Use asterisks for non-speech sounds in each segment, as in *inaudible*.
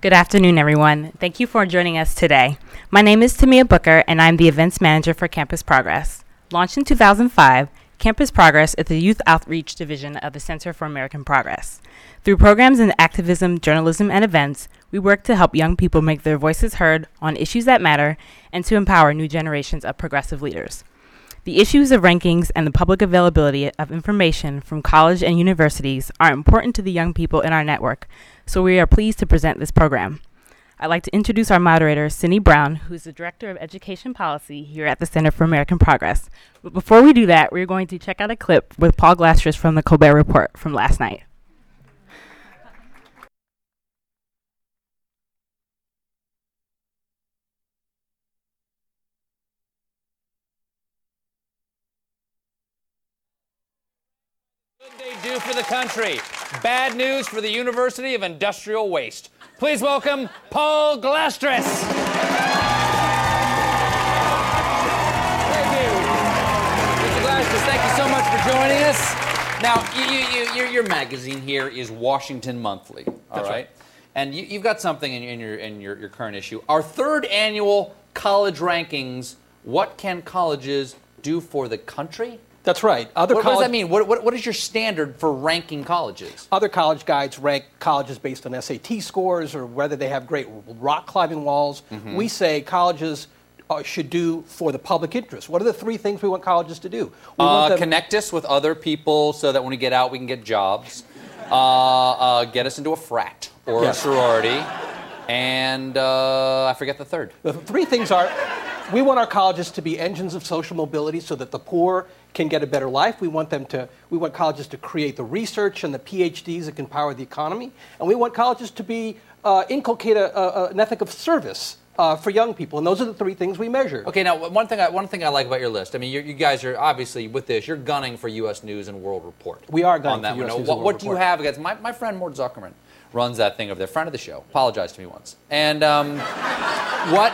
Good afternoon, everyone. Thank you for joining us today. My name is Tamia Booker, and I'm the events manager for Campus Progress. Launched in 2005, Campus Progress is the youth outreach division of the Center for American Progress. Through programs in activism, journalism, and events, we work to help young people make their voices heard on issues that matter and to empower new generations of progressive leaders. The issues of rankings and the public availability of information from college and universities are important to the young people in our network, so we are pleased to present this program. I'd like to introduce our moderator, Cindy Brown, who is the Director of Education Policy here at the Center for American Progress. But before we do that, we're going to check out a clip with Paul Glastris from the Colbert Report from last night. They do for the country. Bad news for the University of Industrial Waste. Please welcome Paul Glastris. Thank you. Mr. Glastris, thank you so much for joining us. Now, you, you, you, your, your magazine here is Washington Monthly, all That's right? right. And you, you've got something in, in, your, in your, your current issue. Our third annual college rankings What Can Colleges Do for the Country? That's right. Other What, what does that mean? What, what, what is your standard for ranking colleges? Other college guides rank colleges based on SAT scores or whether they have great rock climbing walls. Mm-hmm. We say colleges uh, should do for the public interest. What are the three things we want colleges to do? Uh, them- connect us with other people so that when we get out, we can get jobs. Uh, uh, get us into a frat or Yes. a sorority. And uh, I forget the third. The three things are we want our colleges to be engines of social mobility so that the poor can get a better life. We want them to we want colleges to create the research and the PhDs that can power the economy. And we want colleges to be uh, inculcate a, a, an ethic of service uh, for young people. And those are the three things we measure. Okay, now one thing I, one thing I like about your list. I mean, you you guys are obviously with this. You're gunning for U.S. News and World Report. We are gunning on that for. US News what, and what World do you have against my, my friend Mort Zuckerman? Runs that thing over there. Friend of the show. Apologized to me once. And um, what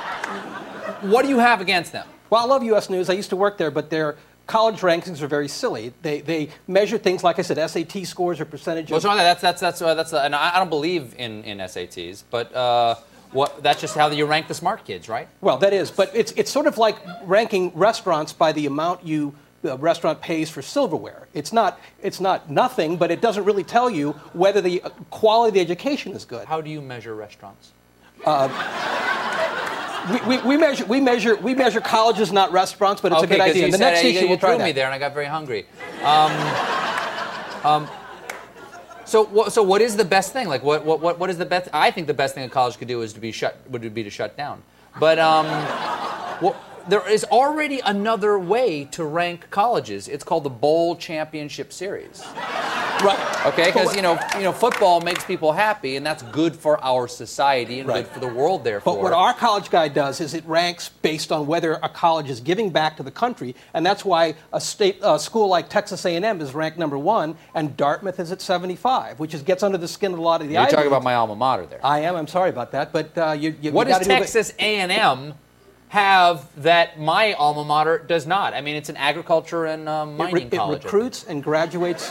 what do you have against them? Well, I love U.S. News. I used to work there, but their college rankings are very silly. They, they measure things like I said, SAT scores or percentage Well, that's that's that's uh, that's uh, and I, I don't believe in in SATs, but uh, what that's just how you rank the smart kids, right? Well, that is, but it's, it's sort of like ranking restaurants by the amount you the restaurant pays for silverware. It's not it's not nothing, but it doesn't really tell you whether the uh, quality of the education is good. How do you measure restaurants? We, we, we measure we measure we measure colleges, not restaurants, but it's a good idea. And the next issue we'll try that. me there, and I got very hungry. Um, um, so, what, so what is the best thing? Like, what, what, what, what is the best? I think the best thing a college could do is to be shut. Would be to shut down. But um, well, there is already another way to rank colleges. It's called the Bowl Championship Series. Right. Okay, because you know, you know, football makes people happy, and that's good for our society and Right. good for the world. Therefore, But what our college guide does is it ranks based on whether a college is giving back to the country, and that's why a state a school like Texas A&M is ranked number one, and Dartmouth is at 75, which is gets under the skin of a lot of the. you're Ivy talking about my alma mater there. I am. I'm sorry about that, but uh, you. you What you do Texas A&M have that my alma mater does not? I mean, it's an agriculture and uh, It, re- mining it college. I think. recruits and graduates.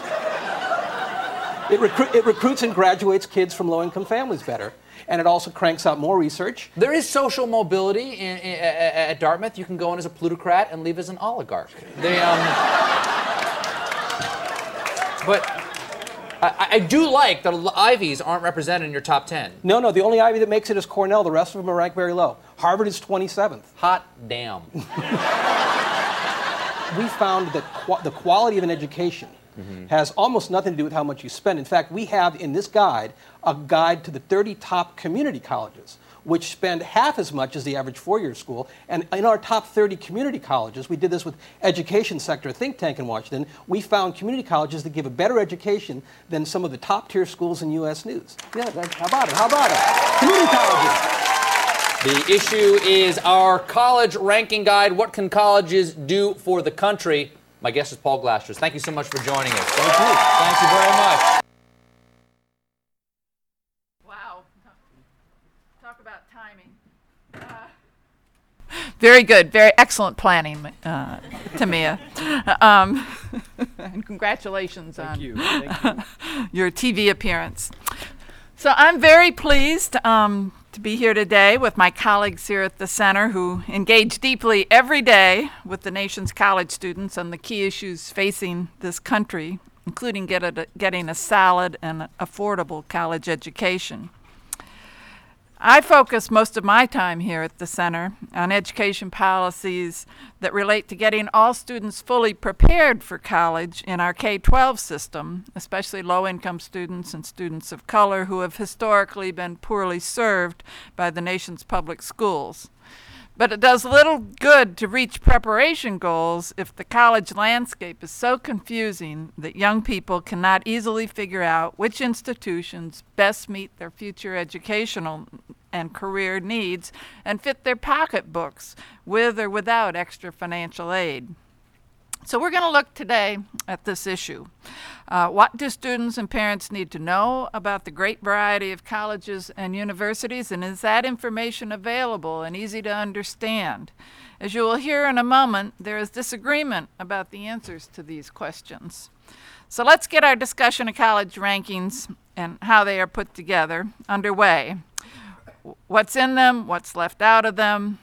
It, recru- it recruits and graduates kids from low-income families better, and it also cranks out more research. There is social mobility in, in, at at Dartmouth. You can go in as a plutocrat and leave as an oligarch. They, um, but I, I do like that Ivies aren't represented in your top ten. No, no, the only Ivy that makes it is Cornell. The rest of them are ranked very low. Harvard is 27th. Hot damn. *laughs* we found that qu- the quality of an education mm-hmm. has almost nothing to do with how much you spend. In fact, we have in this guide a guide to the 30 top community colleges, which spend half as much as the average four-year school. And in our top 30 community colleges, we did this with Education Sector a think tank in Washington. We found community colleges that give a better education than some of the top-tier schools in U.S. News. Yeah, that, how about it? How about it? Community colleges. The issue is our college ranking guide. What can colleges do for the country? My guest is Paul Glastris. Thank you so much for joining us. Thank you. Thank you very much. Wow. Talk about timing. Uh, very good. Very excellent planning, uh, Tamia. Um, *laughs* and congratulations on you. Thank you. *laughs* your TV appearance. So I'm very pleased um, to be here today with my colleagues here at the center who engage deeply every day with the nation's college students on the key issues facing this country, including get a, getting a solid and affordable college education. I focus most of my time here at the center on education policies that relate to getting all students fully prepared for college in our K 12 system, especially low income students and students of color who have historically been poorly served by the nation's public schools. But it does little good to reach preparation goals if the college landscape is so confusing that young people cannot easily figure out which institutions best meet their future educational and career needs and fit their pocketbooks with or without extra financial aid. So, we're going to look today at this issue. Uh, what do students and parents need to know about the great variety of colleges and universities, and is that information available and easy to understand? As you will hear in a moment, there is disagreement about the answers to these questions. So, let's get our discussion of college rankings and how they are put together underway. What's in them, what's left out of them,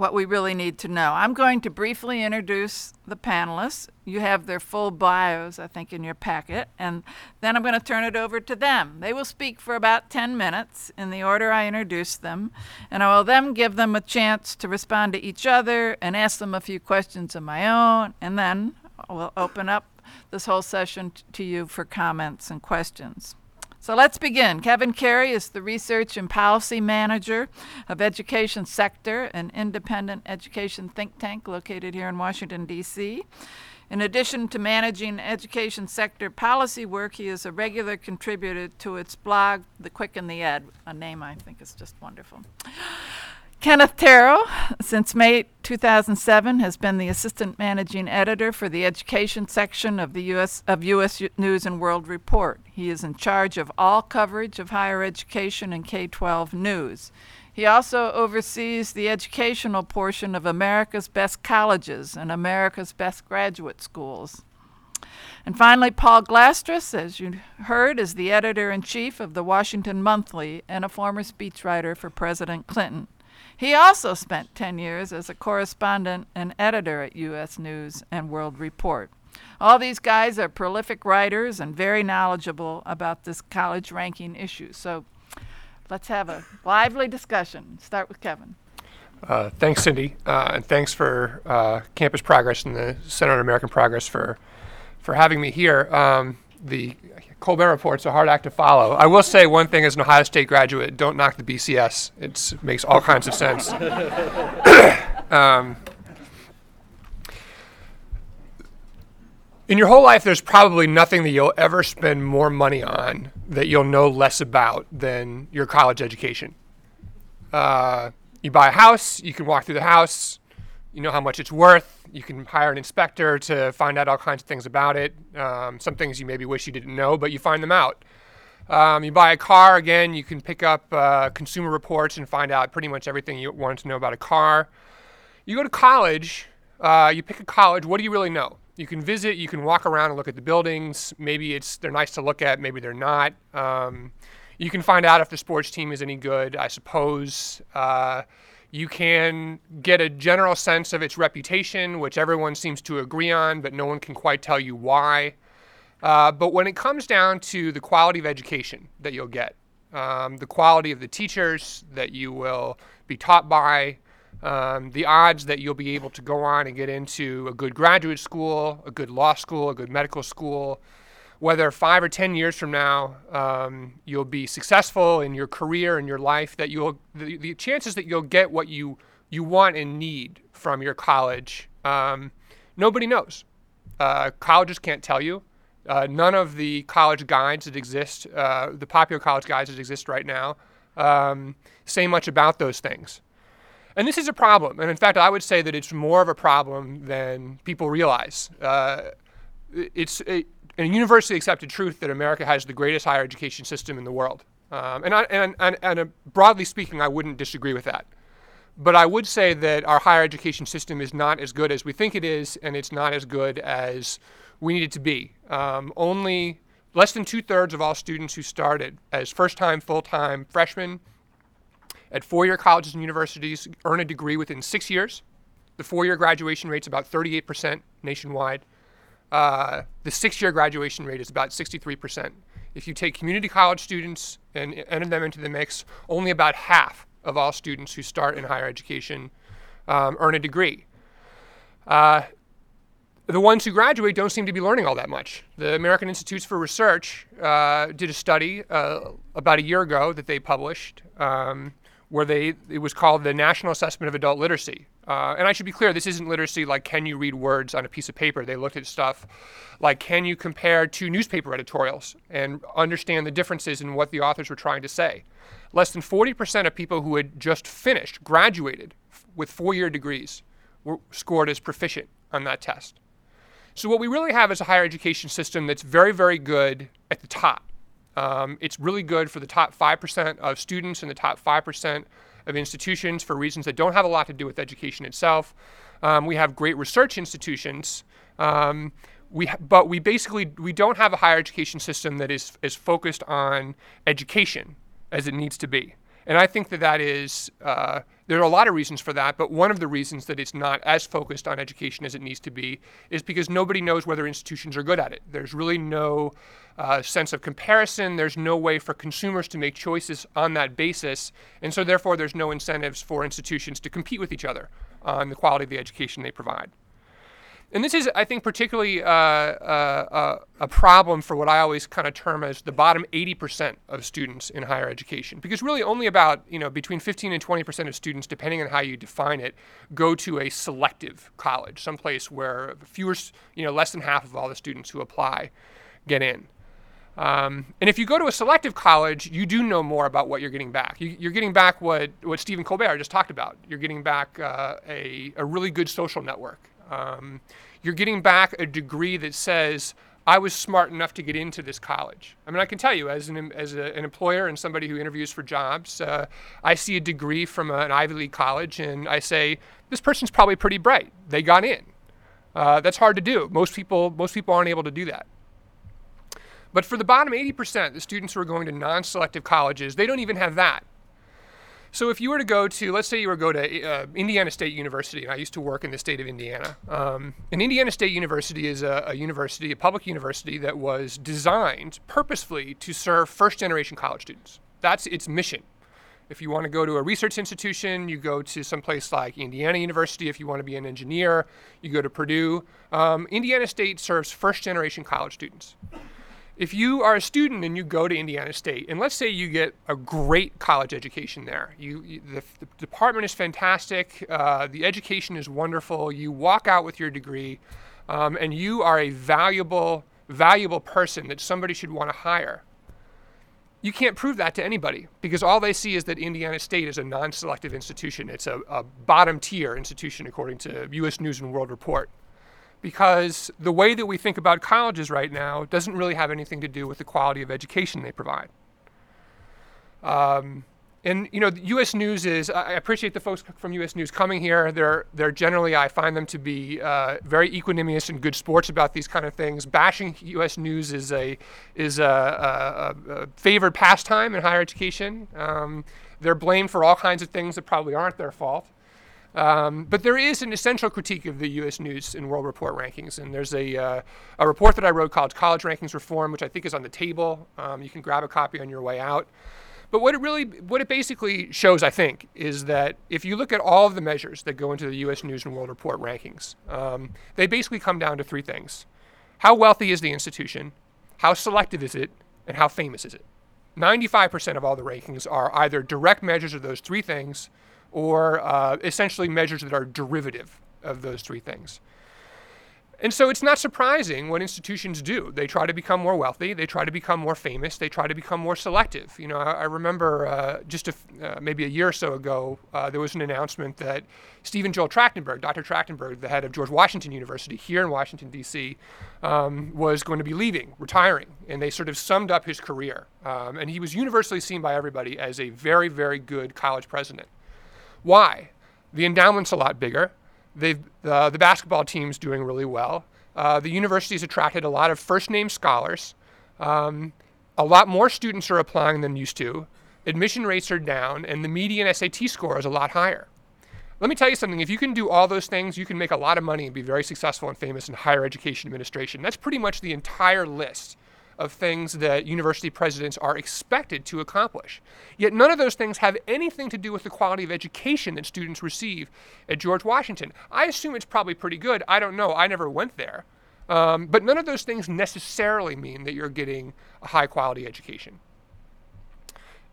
what we really need to know. I'm going to briefly introduce the panelists. You have their full bios, I think, in your packet, and then I'm going to turn it over to them. They will speak for about 10 minutes in the order I introduce them, and I will then give them a chance to respond to each other and ask them a few questions of my own, and then we'll open up this whole session t- to you for comments and questions. So let's begin. Kevin Carey is the Research and Policy Manager of Education Sector, an independent education think tank located here in Washington, D.C. In addition to managing education sector policy work, he is a regular contributor to its blog, The Quick and the Ed, a name I think is just wonderful. Kenneth Terrell, since May 2007, has been the assistant managing editor for the education section of the US of US News and World Report. He is in charge of all coverage of higher education and K-12 news. He also oversees the educational portion of America's Best Colleges and America's Best Graduate Schools. And finally, Paul Glastris, as you heard, is the editor in chief of the Washington Monthly and a former speechwriter for President Clinton. He also spent 10 years as a correspondent and editor at U.S. News and World Report. All these guys are prolific writers and very knowledgeable about this college ranking issue. So let's have a lively discussion. Start with Kevin. Uh, thanks, Cindy, uh, and thanks for uh, Campus Progress and the Center on American Progress for for having me here. Um, the Colbert Report's a hard act to follow. I will say one thing as an Ohio State graduate: don't knock the BCS. It makes all kinds of sense. *coughs* um, in your whole life, there's probably nothing that you'll ever spend more money on that you'll know less about than your college education. Uh, you buy a house, you can walk through the house, you know how much it's worth. You can hire an inspector to find out all kinds of things about it. Um, some things you maybe wish you didn't know, but you find them out. Um, you buy a car, again, you can pick up uh, consumer reports and find out pretty much everything you want to know about a car. You go to college, uh, you pick a college, what do you really know? You can visit, you can walk around and look at the buildings. Maybe it's they're nice to look at, maybe they're not. Um, you can find out if the sports team is any good, I suppose. Uh, you can get a general sense of its reputation, which everyone seems to agree on, but no one can quite tell you why. Uh, but when it comes down to the quality of education that you'll get, um, the quality of the teachers that you will be taught by, um, the odds that you'll be able to go on and get into a good graduate school, a good law school, a good medical school, whether five or ten years from now um, you'll be successful in your career and your life, that you'll the, the, chances that you'll get what you you want and need from your college, um, nobody knows. Uh, colleges can't tell you. Uh, none of the college guides that exist, uh, the popular college guides that exist right now, um, say much about those things. And this is a problem. And in fact, I would say that it's more of a problem than people realize. Uh, it's it, a universally accepted truth that America has the greatest higher education system in the world. Um, and, I, and, and, and uh, broadly speaking, I wouldn't disagree with that. But I would say that our higher education system is not as good as we think it is, and it's not as good as we need it to be. Um, only less than two thirds of all students who started as first time, full time freshmen at four year colleges and universities earn a degree within six years. The four year graduation rate is about 38% nationwide. Uh, the six year graduation rate is about 63%. If you take community college students and enter them into the mix, only about half of all students who start in higher education um, earn a degree. Uh, the ones who graduate don't seem to be learning all that much. The American Institutes for Research uh, did a study uh, about a year ago that they published um, where they it was called the National Assessment of Adult Literacy. Uh, and I should be clear, this isn't literacy like can you read words on a piece of paper. They looked at stuff like can you compare two newspaper editorials and understand the differences in what the authors were trying to say. Less than 40% of people who had just finished, graduated with four-year degrees, were scored as proficient on that test. So what we really have is a higher education system that's very, very good at the top. Um, it's really good for the top 5% of students and the top 5% of institutions for reasons that don't have a lot to do with education itself. Um, we have great research institutions. Um, we, but we basically we don't have a higher education system that is, is focused on education as it needs to be. And I think that that is, uh, there are a lot of reasons for that, but one of the reasons that it's not as focused on education as it needs to be is because nobody knows whether institutions are good at it. There's really no uh, sense of comparison. There's no way for consumers to make choices on that basis. And so, therefore, there's no incentives for institutions to compete with each other on the quality of the education they provide. And this is, I think, particularly uh, uh, uh, a problem for what I always kind of term as the bottom 80% of students in higher education. Because really only about, you know, between 15 and 20% of students, depending on how you define it, go to a selective college, someplace where fewer, you know, less than half of all the students who apply get in. Um, and if you go to a selective college, you do know more about what you're getting back. You, are getting back what, what Stephen Colbert just talked about. You're getting back uh, a, a really good social network. Um, you're getting back a degree that says, I was smart enough to get into this college. I mean, I can tell you, as an, as a, an employer and somebody who interviews for jobs, uh, I see a degree from an Ivy League college and I say, this person's probably pretty bright. They got in. Uh, that's hard to do. Most people, most people aren't able to do that. But for the bottom 80%, the students who are going to non selective colleges, they don't even have that. So if you were to go to, let's say you were to go to uh, Indiana State University, and I used to work in the state of Indiana. Um, and Indiana State University is a, a, university, a public university that was designed purposefully to serve first generation college students. That's its mission. If you want to go to a research institution, you go to some place like Indiana University. If you want to be an engineer, you go to Purdue. Um, Indiana State serves first generation college students if you are a student and you go to Indiana State, and let's say you get a great college education there, you, you the, the, department is fantastic, uh, the education is wonderful, you walk out with your degree, um, and you are a valuable, valuable person that somebody should want to hire. You can't prove that to anybody because all they see is that Indiana State is a non selective institution. It's a, a bottom tier institution according to US News and World Report because the way that we think about colleges right now doesn't really have anything to do with the quality of education they provide. Um, and you know, U.S. News is. I appreciate the folks from U.S. News coming here. They're they're generally, I find them to be uh, very equanimous and good sports about these kind of things. Bashing U.S. News is a is a, a, a favored pastime in higher education. Um, they're blamed for all kinds of things that probably aren't their fault. Um, but there is an essential critique of the U.S. News and World Report rankings, and there's a, uh, a report that I wrote called College Rankings Reform, which I think is on the table. Um, you can grab a copy on your way out. But what it really, what it basically shows, I think, is that if you look at all of the measures that go into the U.S. News and World Report rankings, um, they basically come down to three things: how wealthy is the institution, how selective is it, and how famous is it. 95% of all the rankings are either direct measures of those three things or uh, essentially measures that are derivative of those three things. And so it's not surprising what institutions do. They try to become more wealthy. They try to become more famous. They try to become more selective. You know, I, I remember uh, just a, uh, maybe a year or so ago, uh, there was an announcement that Stephen Joel Trachtenberg, Dr. Trachtenberg, the head of George Washington University here in Washington, D.C., um, was going to be leaving, retiring. And they sort of summed up his career. Um, and he was universally seen by everybody as a very, very good college president. Why? The endowment's a lot bigger. They've, uh, the basketball team's doing really well. Uh, the university's attracted a lot of first name scholars. Um, a lot more students are applying than used to. Admission rates are down, and the median SAT score is a lot higher. Let me tell you something. If you can do all those things, you can make a lot of money and be very successful and famous in higher education administration. That's pretty much the entire list of things that university presidents are expected to accomplish. Yet none of those things have anything to do with the quality of education that students receive at George Washington. I assume it's probably pretty good. I don't know. I never went there. Um, but none of those things necessarily mean that you're getting a high quality education.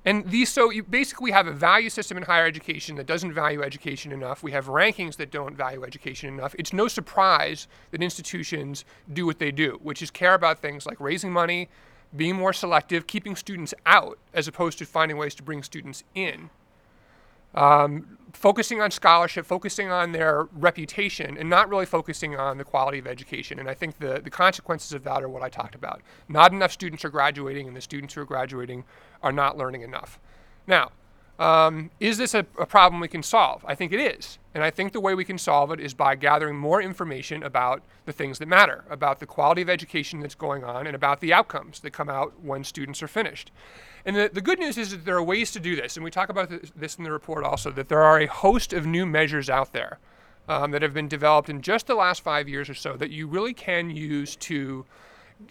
And these, so you basically have a value system in higher education that doesn't value education enough. We have rankings that don't value education enough. It's no surprise that institutions do what they do, which is care about things like raising money, being more selective, keeping students out, as opposed to finding ways to bring students in. Um, focusing on scholarship, focusing on their reputation, and not really focusing on the quality of education. And I think the, the consequences of that are what I talked about. Not enough students are graduating, and the students who are graduating are not learning enough. Now, um, is this a, a, problem we can solve? I think it is. And I think the way we can solve it is by gathering more information about the things that matter, about the quality of education that's going on, and about the outcomes that come out when students are finished. And the, the good news is that there are ways to do this, and we talk about this in the report also, that there are a host of new measures out there um, that have been developed in just the last five years or so that you really can use to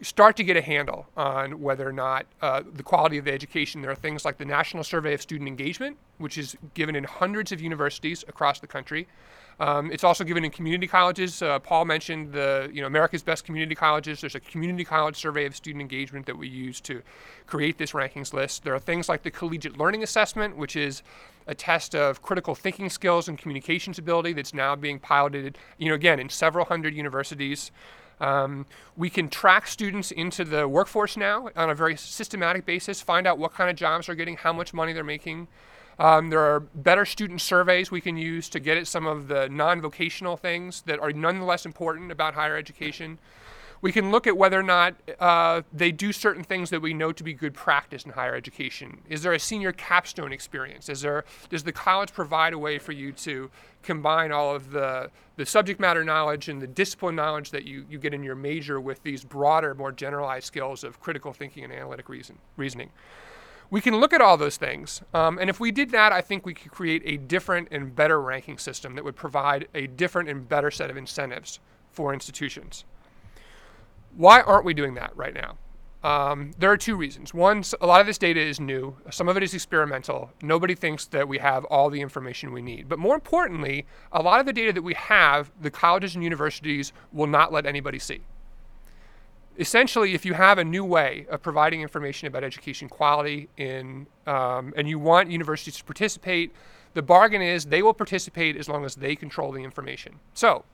start to get a handle on whether or not uh, the quality of the education. There are things like the National Survey of Student Engagement, which is given in hundreds of universities across the country. Um, it's also given in community colleges. Uh, Paul mentioned the you know America's Best Community Colleges. There's a community college survey of student engagement that we use to create this rankings list. There are things like the Collegiate Learning Assessment, which is a test of critical thinking skills and communications ability that's now being piloted, you know, again in several hundred universities. Um, we can track students into the workforce now on a very systematic basis, find out what kind of jobs they're getting, how much money they're making. Um, there are better student surveys we can use to get at some of the non vocational things that are nonetheless important about higher education. We can look at whether or not uh, they do certain things that we know to be good practice in higher education. Is there a senior capstone experience? Is there, does the college provide a way for you to combine all of the, the subject matter knowledge and the discipline knowledge that you, you get in your major with these broader, more generalized skills of critical thinking and analytic reason, reasoning? we can look at all those things. Um, and if we did that, I think we could create a different and better ranking system that would provide a different and better set of incentives for institutions. Why aren't we doing that right now? Um, there are two reasons. One, a lot of this data is new. Some of it is experimental. Nobody thinks that we have all the information we need. But more importantly, a lot of the data that we have, the colleges and universities will not let anybody see essentially, if you have a new way of providing information about education quality in, um, and you want universities to participate, the bargain is they will participate as long as they control the information. So,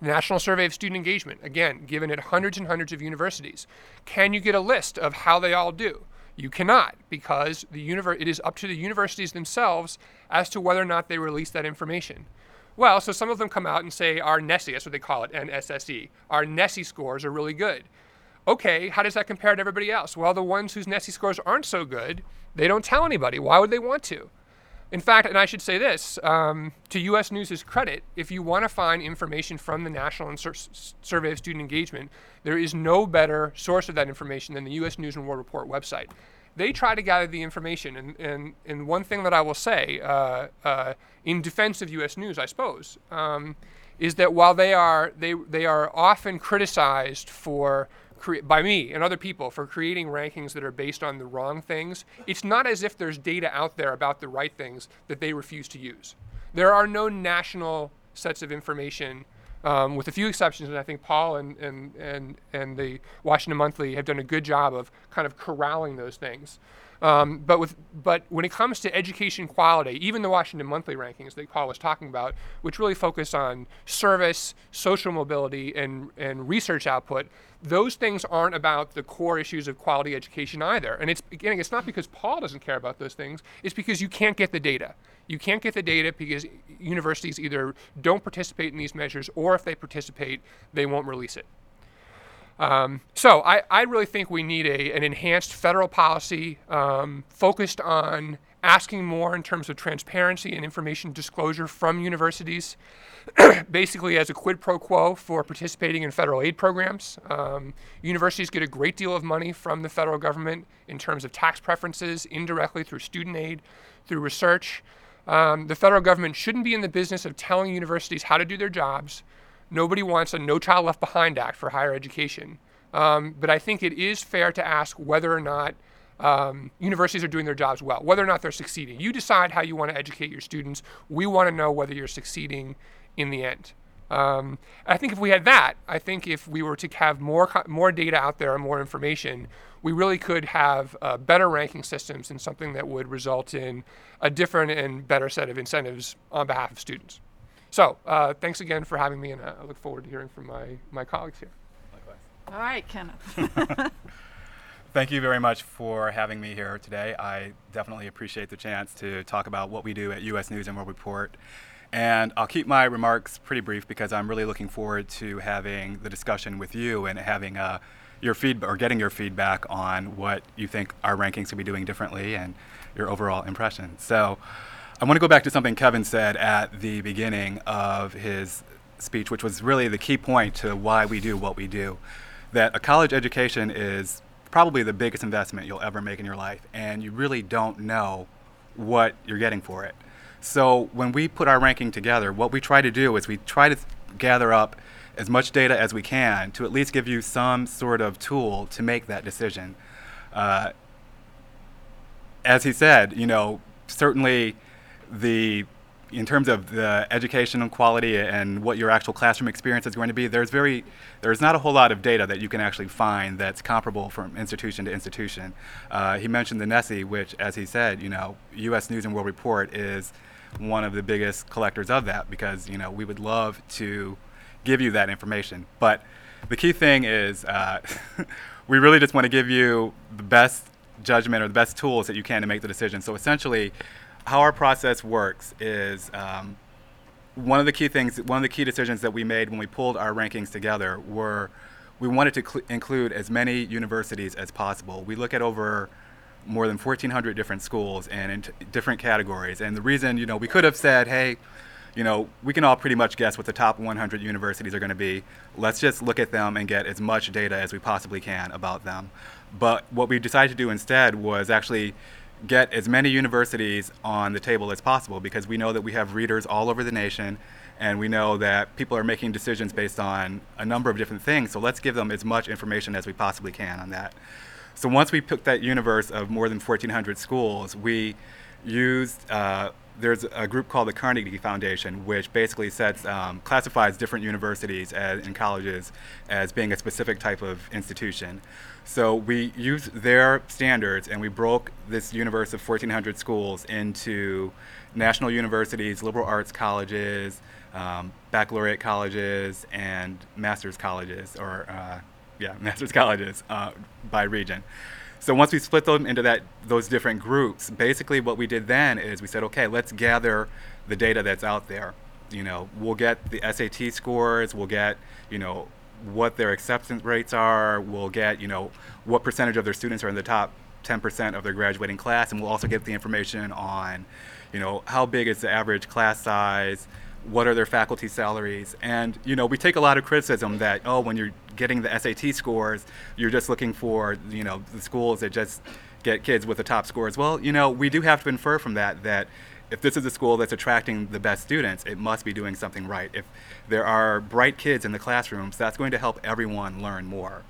National Survey of Student Engagement, again, given at hundreds and hundreds of universities. Can you get a list of how they all do? You cannot because the univer- it is up to the universities themselves as to whether or not they release that information. Well, so some of them come out and say our NSSE, that's what they call it, NSSE, our NSSE scores are really good. Okay, how does that compare to everybody else? Well, the ones whose NSSE scores aren't so good, they don't tell anybody. Why would they want to? In fact, and I should say this um, to US News' credit, if you want to find information from the National Sur- Survey of Student Engagement, there is no better source of that information than the US News and World Report website they try to gather the information. And, and, and one thing that I will say, uh, uh, in defense of U.S. News, I suppose, um, is that while they are, they, they are often criticized for cre- by me and other people for creating rankings that are based on the wrong things, it's not as if there's data out there about the right things that they refuse to use. There are no national sets of information um, with a few exceptions, and I think Paul and, and, and, and the Washington Monthly have done a good job of kind of corralling those things. Um, but with but when it comes to education quality, even the Washington Monthly rankings that Paul was talking about, which really focus on service, social mobility, and and research output, those things aren't about the core issues of quality education either. And it's again, it's not because Paul doesn't care about those things. It's because you can't get the data. You can't get the data because universities either don't participate in these measures or if they participate, they won't release it. Um, so I, I really think we need a, an enhanced federal policy um, focused on asking more in terms of transparency and information disclosure from universities, *clears throat* basically as a quid pro quo for participating in federal aid programs. Um, universities get a great deal of money from the federal government in terms of tax preferences, indirectly through student aid, through research. Um, the federal government shouldn't be in the business of telling universities how to do their jobs. Nobody wants a No Child Left Behind Act for higher education. Um, but I think it is fair to ask whether or not um, universities are doing their jobs well, whether or not they're succeeding. You decide how you want to educate your students. We want to know whether you're succeeding in the end. Um, I think if we had that, I think if we were to have more more data out there and more information, we really could have uh, better ranking systems and something that would result in a different and better set of incentives on behalf of students. So uh, thanks again for having me, and uh, I look forward to hearing from my, my colleagues here. All right, Kenneth. *laughs* *laughs* Thank you very much for having me here today. I definitely appreciate the chance to talk about what we do at U.S. News and World Report. And I'll keep my remarks pretty brief because I'm really looking forward to having the discussion with you and having uh, your feedback or getting your feedback on what you think our rankings could be doing differently and your overall impression. So I want to go back to something Kevin said at the beginning of his speech, which was really the key point to why we do what we do. That a college education is probably the biggest investment you'll ever make in your life, and you really don't know what you're getting for it. So when we put our ranking together, what we try to do is we try to gather up as much data as we can to at least give you some sort of tool to make that decision. Uh, as he said, you know, certainly the in terms of the educational quality and what your actual classroom experience is going to be, there's very there's not a whole lot of data that you can actually find that's comparable from institution to institution. Uh, he mentioned the NSSE, which, as he said, you know, U.S. News and World Report is one of the biggest collectors of that because you know we would love to give you that information. But the key thing is uh, *laughs* we really just want to give you the best judgment or the best tools that you can to make the decision. So essentially, how our process works is um, one of the key things, one of the key decisions that we made when we pulled our rankings together were we wanted to cl- include as many universities as possible. We look at over more than 1,400 different schools and in t- different categories. And the reason, you know, we could have said, hey, you know, we can all pretty much guess what the top 100 universities are going to be. Let's just look at them and get as much data as we possibly can about them. But what we decided to do instead was actually get as many universities on the table as possible because we know that we have readers all over the nation and we know that people are making decisions based on a number of different things. So let's give them as much information as we possibly can on that. So once we picked that universe of more than 1,400 schools, we used uh, there's a group called the Carnegie Foundation, which basically sets um, classifies different universities as, and colleges as being a specific type of institution. So we used their standards and we broke this universe of 1,400 schools into national universities, liberal arts colleges, um, baccalaureate colleges, and master's colleges, or uh, yeah, *laughs* master's colleges uh, by region. So once we split them into that those different groups, basically what we did then is we said, okay, let's gather the data that's out there. You know, we'll get the SAT scores, we'll get, you know, what their acceptance rates are, we'll get, you know, what percentage of their students are in the top 10% of their graduating class, and we'll also get the information on, you know, how big is the average class size, what are their faculty salaries, and you know, we take a lot of criticism that oh, when you're getting the SAT scores, you're just looking for you know the schools that just get kids with the top scores. Well, you know, we do have to infer from that that if this is a school that's attracting the best students, it must be doing something right. If there are bright kids in the classrooms, that's going to help everyone learn more.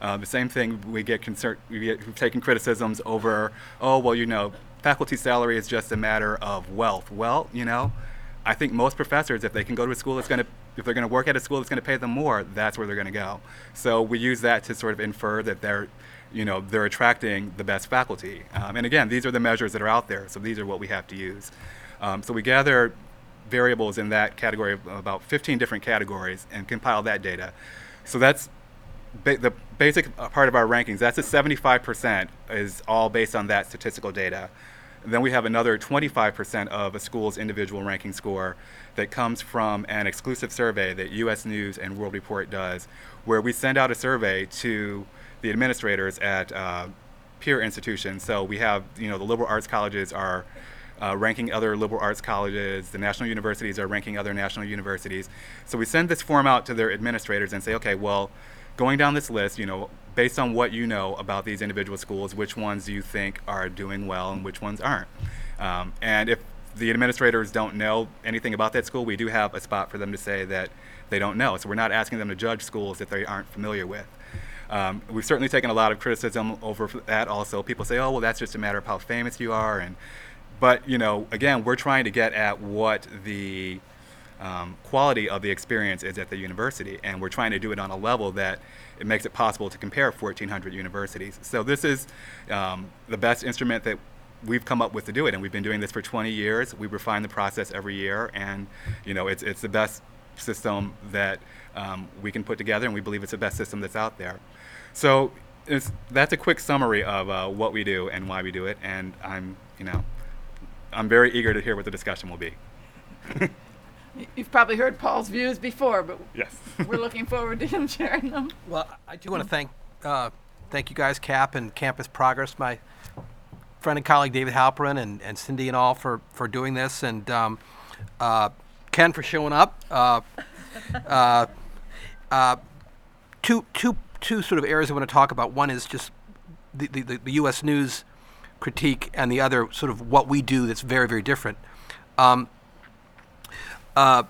Uh, the same thing we get concerned, we get taken criticisms over, oh, well, you know, faculty salary is just a matter of wealth. Well, you know, I think most professors, if they can go to a school that's going to if they're going to work at a school that's going to pay them more, that's where they're going to go. So we use that to sort of infer that they're, you know, they're attracting the best faculty. Um, and again, these are the measures that are out there, so these are what we have to use. Um, so we gather variables in that category of about 15 different categories and compile that data. So that's ba- the basic part of our rankings. That's a 75% is all based on that statistical data. Then we have another 25% of a school's individual ranking score that comes from an exclusive survey that US News and World Report does, where we send out a survey to the administrators at uh, peer institutions. So we have, you know, the liberal arts colleges are uh, ranking other liberal arts colleges, the national universities are ranking other national universities. So we send this form out to their administrators and say, okay, well, going down this list, you know, based on what you know about these individual schools, which ones do you think are doing well and which ones aren't? Um, and if the administrators don't know anything about that school, we do have a spot for them to say that they don't know. So we're not asking them to judge schools that they aren't familiar with. Um, we've certainly taken a lot of criticism over that also. People say, oh, well, that's just a matter of how famous you are. And, but, you know, again, we're trying to get at what the um, quality of the experience is at the university. And we're trying to do it on a level that it makes it possible to compare 1,400 universities. So this is um, the best instrument that we've come up with to do it. And we've been doing this for 20 years. We refine the process every year. And, you know, it's, it's the best system that um, we can put together. And we believe it's the best system that's out there. So that's a quick summary of uh, what we do and why we do it, and I'm, you know, I'm very eager to hear what the discussion will be. *laughs* You've probably heard Paul's views before, but yes, *laughs* we're looking forward to him *laughs* sharing them. Well, I do want to thank uh, thank you guys, CAP and Campus Progress, my friend and colleague David Halperin and, and Cindy and all for, for doing this, and um, uh, Ken for showing up. Uh, uh, uh two two two sort of areas I want to talk about. One is just the, the, the U.S. news critique, and the other sort of what we do that's very, very different. Um, uh,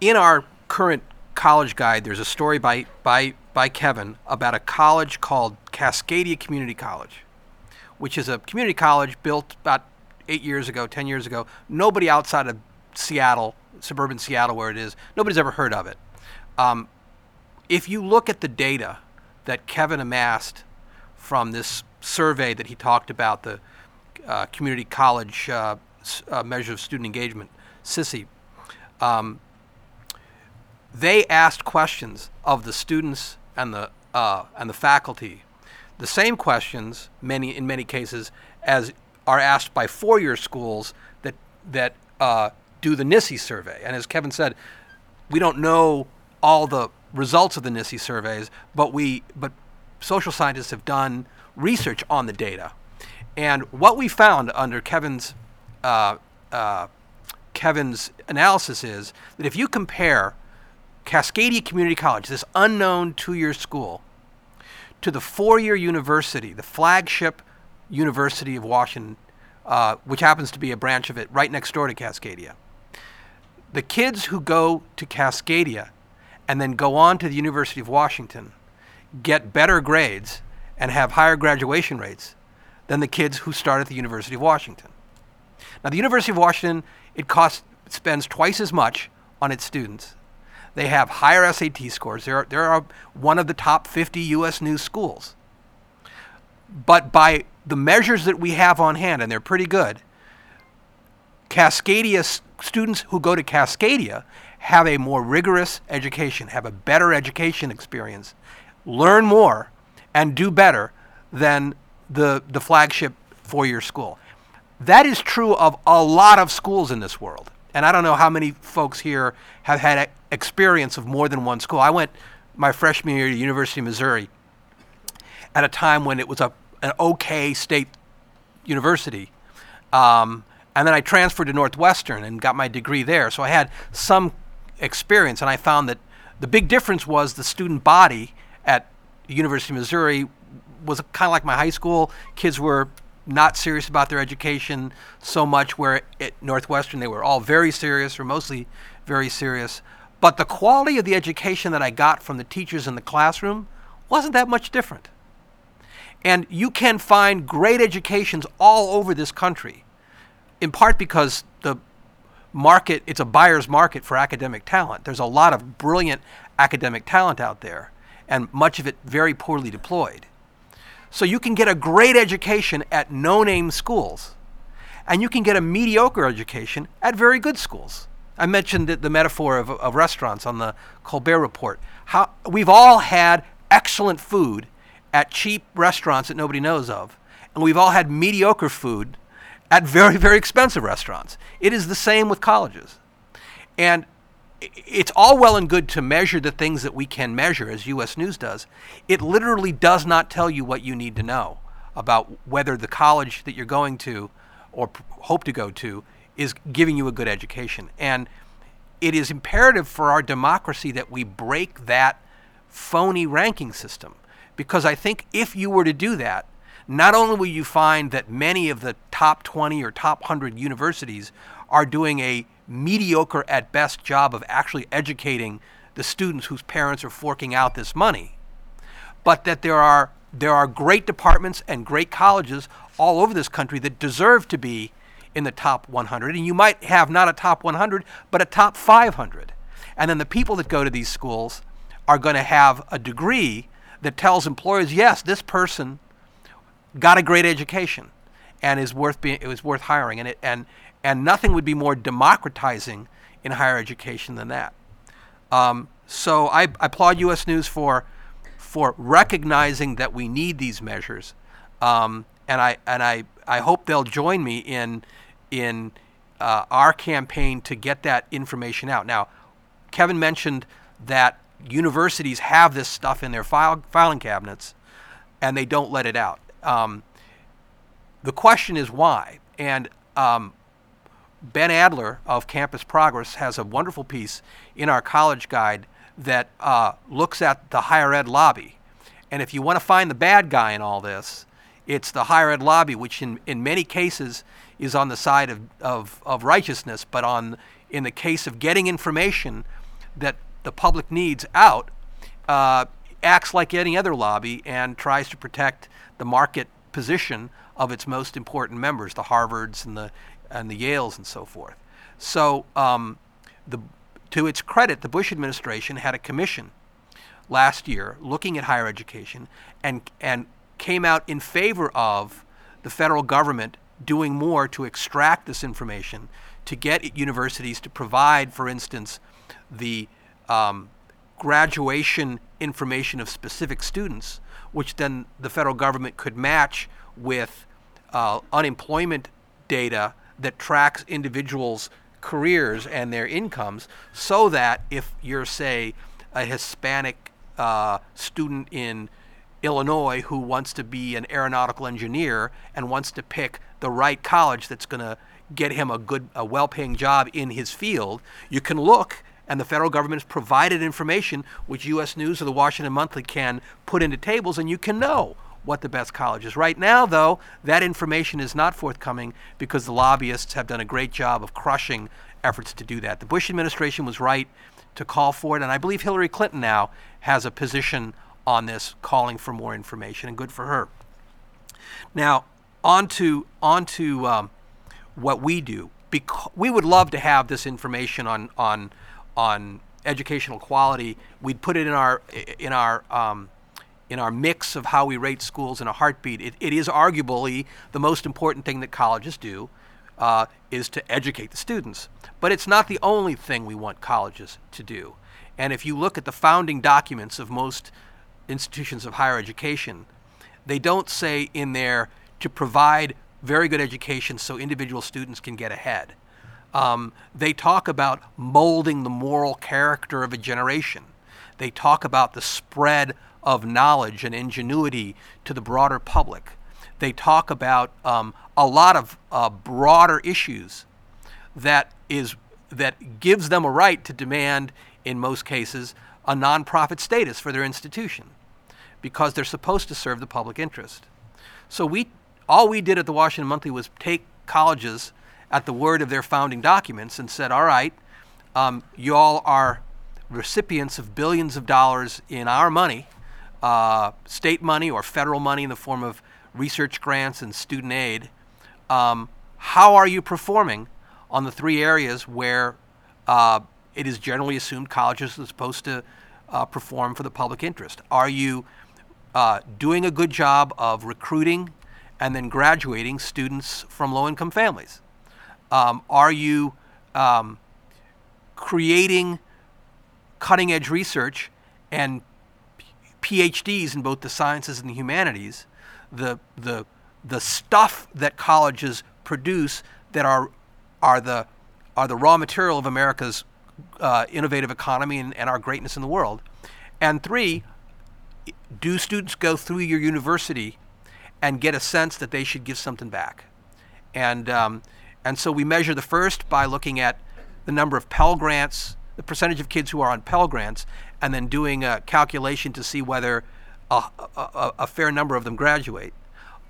in our current college guide, there's a story by, by, by Kevin about a college called Cascadia Community College, which is a community college built about eight years ago, 10 years ago. Nobody outside of Seattle, suburban Seattle, where it is, nobody's ever heard of it. Um, if you look at the data that Kevin amassed from this survey that he talked about, the uh, community college uh, uh, measure of student engagement, CCSSE, um, they asked questions of the students and the uh, and the faculty, the same questions, many in many cases, as are asked by four-year schools that that uh, do the NSSE survey. And as Kevin said, we don't know all the results of the NSSE surveys, but we but social scientists have done research on the data, and what we found under Kevin's uh, uh, Kevin's analysis is that if you compare Cascadia Community College, this unknown two-year school, to the four-year university, the flagship University of Washington, uh, which happens to be a branch of it right next door to Cascadia. The kids who go to Cascadia and then go on to the University of Washington, get better grades, and have higher graduation rates than the kids who start at the University of Washington. Now, the University of Washington, it costs, spends twice as much on its students. They have higher SAT scores. They're, they're one of the top 50 U.S. news schools. But by the measures that we have on hand, and they're pretty good, Cascadia students who go to Cascadia have a more rigorous education, have a better education experience, learn more, and do better than the, the flagship four year school. That is true of a lot of schools in this world. And I don't know how many folks here have had experience of more than one school. I went my freshman year to University of Missouri at a time when it was a, an okay state university. Um, and then I transferred to Northwestern and got my degree there. So I had some experience, and I found that the big difference was the student body at University of Missouri was kind of like my high school. Kids were not serious about their education so much, where at Northwestern they were all very serious, or mostly very serious. But the quality of the education that I got from the teachers in the classroom wasn't that much different. And you can find great educations all over this country, in part because the market, it's a buyer's market for academic talent. There's a lot of brilliant academic talent out there, and much of it very poorly deployed. So you can get a great education at no name schools, and you can get a mediocre education at very good schools. I mentioned the, metaphor of, of restaurants on the Colbert Report. How, we've all had excellent food at cheap restaurants that nobody knows of, and we've all had mediocre food at very, very expensive restaurants. It is the same with colleges. And it's all well and good to measure the things that we can measure, as US News does. It literally does not tell you what you need to know about whether the college that you're going to or hope to go to is giving you a good education. And it is imperative for our democracy that we break that phony ranking system. Because I think if you were to do that, not only will you find that many of the top 20 or top 100 universities are doing a mediocre at best job of actually educating the students whose parents are forking out this money, but that there are there are great departments and great colleges all over this country that deserve to be in the top 100 and you might have not a top 100 but a top 500 and then the people that go to these schools are going to have a degree that tells employers yes this person got a great education and is worth being it was worth hiring and it and and nothing would be more democratizing in higher education than that um, so I, I applaud U.S. News for for recognizing that we need these measures, um, and I and I, I hope they'll join me in in uh, our campaign to get that information out. Now, Kevin mentioned that universities have this stuff in their file, filing cabinets, and they don't let it out. Um, the question is why, and um, Ben Adler of Campus Progress has a wonderful piece in our college guide that uh, looks at the higher ed lobby. And if you want to find the bad guy in all this, it's the higher ed lobby, which in, in many cases is on the side of, of, of righteousness, but on in the case of getting information that the public needs out, uh, acts like any other lobby and tries to protect the market position of its most important members, the Harvards and the and the Yales and so forth. So, um, the, to its credit, the Bush administration had a commission last year looking at higher education and and came out in favor of the federal government doing more to extract this information to get universities to provide, for instance, the um, graduation information of specific students, which then the federal government could match with uh, unemployment data that tracks individuals' careers and their incomes, so that if you're, say, a Hispanic uh, student in Illinois who wants to be an aeronautical engineer and wants to pick the right college that's going to get him a good, a well-paying job in his field, you can look, and the federal government has provided information which U.S. News or the Washington Monthly can put into tables, and you can know what the best college is. Right now, though, that information is not forthcoming because the lobbyists have done a great job of crushing efforts to do that. The Bush administration was right to call for it, and I believe Hillary Clinton now has a position on this, calling for more information, and good for her. Now, on to, on to um, what we do. Because we would love to have this information on, on, on educational quality. We'd put it in our, in our um, in our mix of how we rate schools in a heartbeat. It, it is arguably the most important thing that colleges do uh, is to educate the students. But it's not the only thing we want colleges to do. And if you look at the founding documents of most institutions of higher education, they don't say in there to provide very good education so individual students can get ahead. Um, they talk about molding the moral character of a generation. They talk about the spread of knowledge and ingenuity to the broader public. They talk about um, a lot of uh, broader issues that is that gives them a right to demand, in most cases, a nonprofit status for their institution, because they're supposed to serve the public interest. So we all we did at the Washington Monthly was take colleges at the word of their founding documents and said, all right, um, you all are recipients of billions of dollars in our money, uh, state money or federal money in the form of research grants and student aid. Um, how are you performing on the three areas where uh, it is generally assumed colleges are supposed to uh, perform for the public interest? Are you uh, doing a good job of recruiting and then graduating students from low income families? Um, are you um, creating cutting edge research and PhDs in both the sciences and the humanities, the, the the stuff that colleges produce that are are the are the raw material of America's uh, innovative economy and, and our greatness in the world. And three, do students go through your university and get a sense that they should give something back? And um, and so we measure the first by looking at the number of Pell Grants, the percentage of kids who are on Pell Grants, and then doing a calculation to see whether a, a, a fair number of them graduate.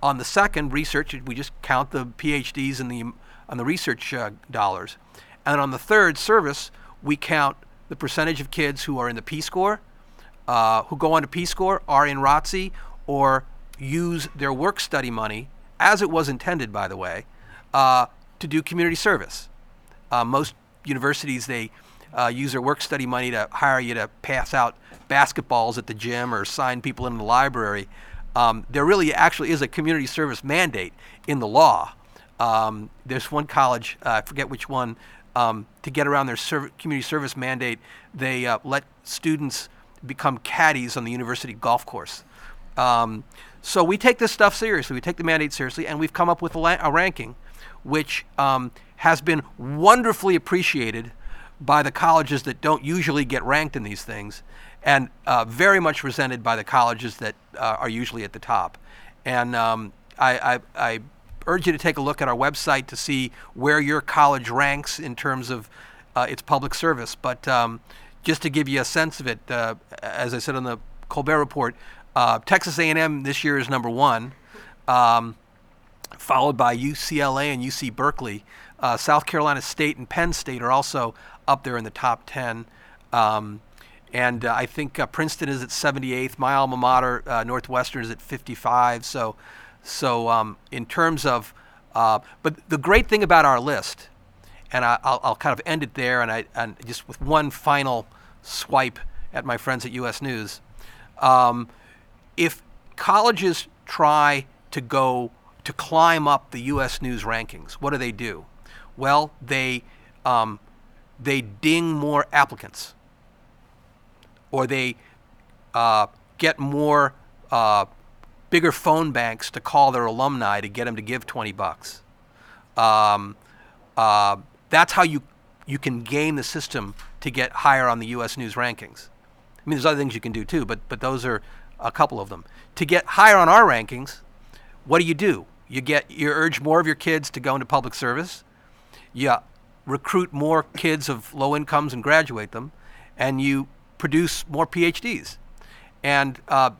On the second, research, we just count the PhDs and the on the research uh, dollars. And on the third, service, we count the percentage of kids who are in the Peace Corps, uh, who go on to Peace Corps, are in ROTC, or use their work study money, as it was intended, by the way, uh, to do community service. Uh, most universities, they uh, use their work study money to hire you to pass out basketballs at the gym or sign people in the library. Um, there really actually is a community service mandate in the law. Um, there's one college, uh, I forget which one, um, to get around their serv- community service mandate, they uh, let students become caddies on the university golf course. Um, so we take this stuff seriously. We take the mandate seriously, and we've come up with a, la- a ranking which um, has been wonderfully appreciated by the colleges that don't usually get ranked in these things, and uh, very much resented by the colleges that uh, are usually at the top. And um, I, I, I, urge you to take a look at our website to see where your college ranks in terms of uh, its public service. But um, just to give you a sense of it, uh, as I said on the Colbert Report, uh, Texas A&M this year is number one. Um, followed by UCLA and UC Berkeley. Uh, South Carolina State and Penn State are also up there in the top 10. Um, and uh, I think uh, Princeton is at 78th. My alma mater, uh, Northwestern, is at 55. So, so um, in terms of, uh, but the great thing about our list, and I, will kind of end it there, and I and just with one final swipe at my friends at U.S. News, um, if colleges try to go to climb up the U.S. News rankings, what do they do? Well, they um, they ding more applicants, or they uh, get more uh, bigger phone banks to call their alumni to get them to give 20 bucks. Um, uh, that's how you you can game the system to get higher on the U.S. News rankings. I mean, there's other things you can do too, but but those are a couple of them. To get higher on our rankings, what do you do? You get you urge more of your kids to go into public service. You recruit more kids of low incomes and graduate them, and you produce more PhDs. And uh,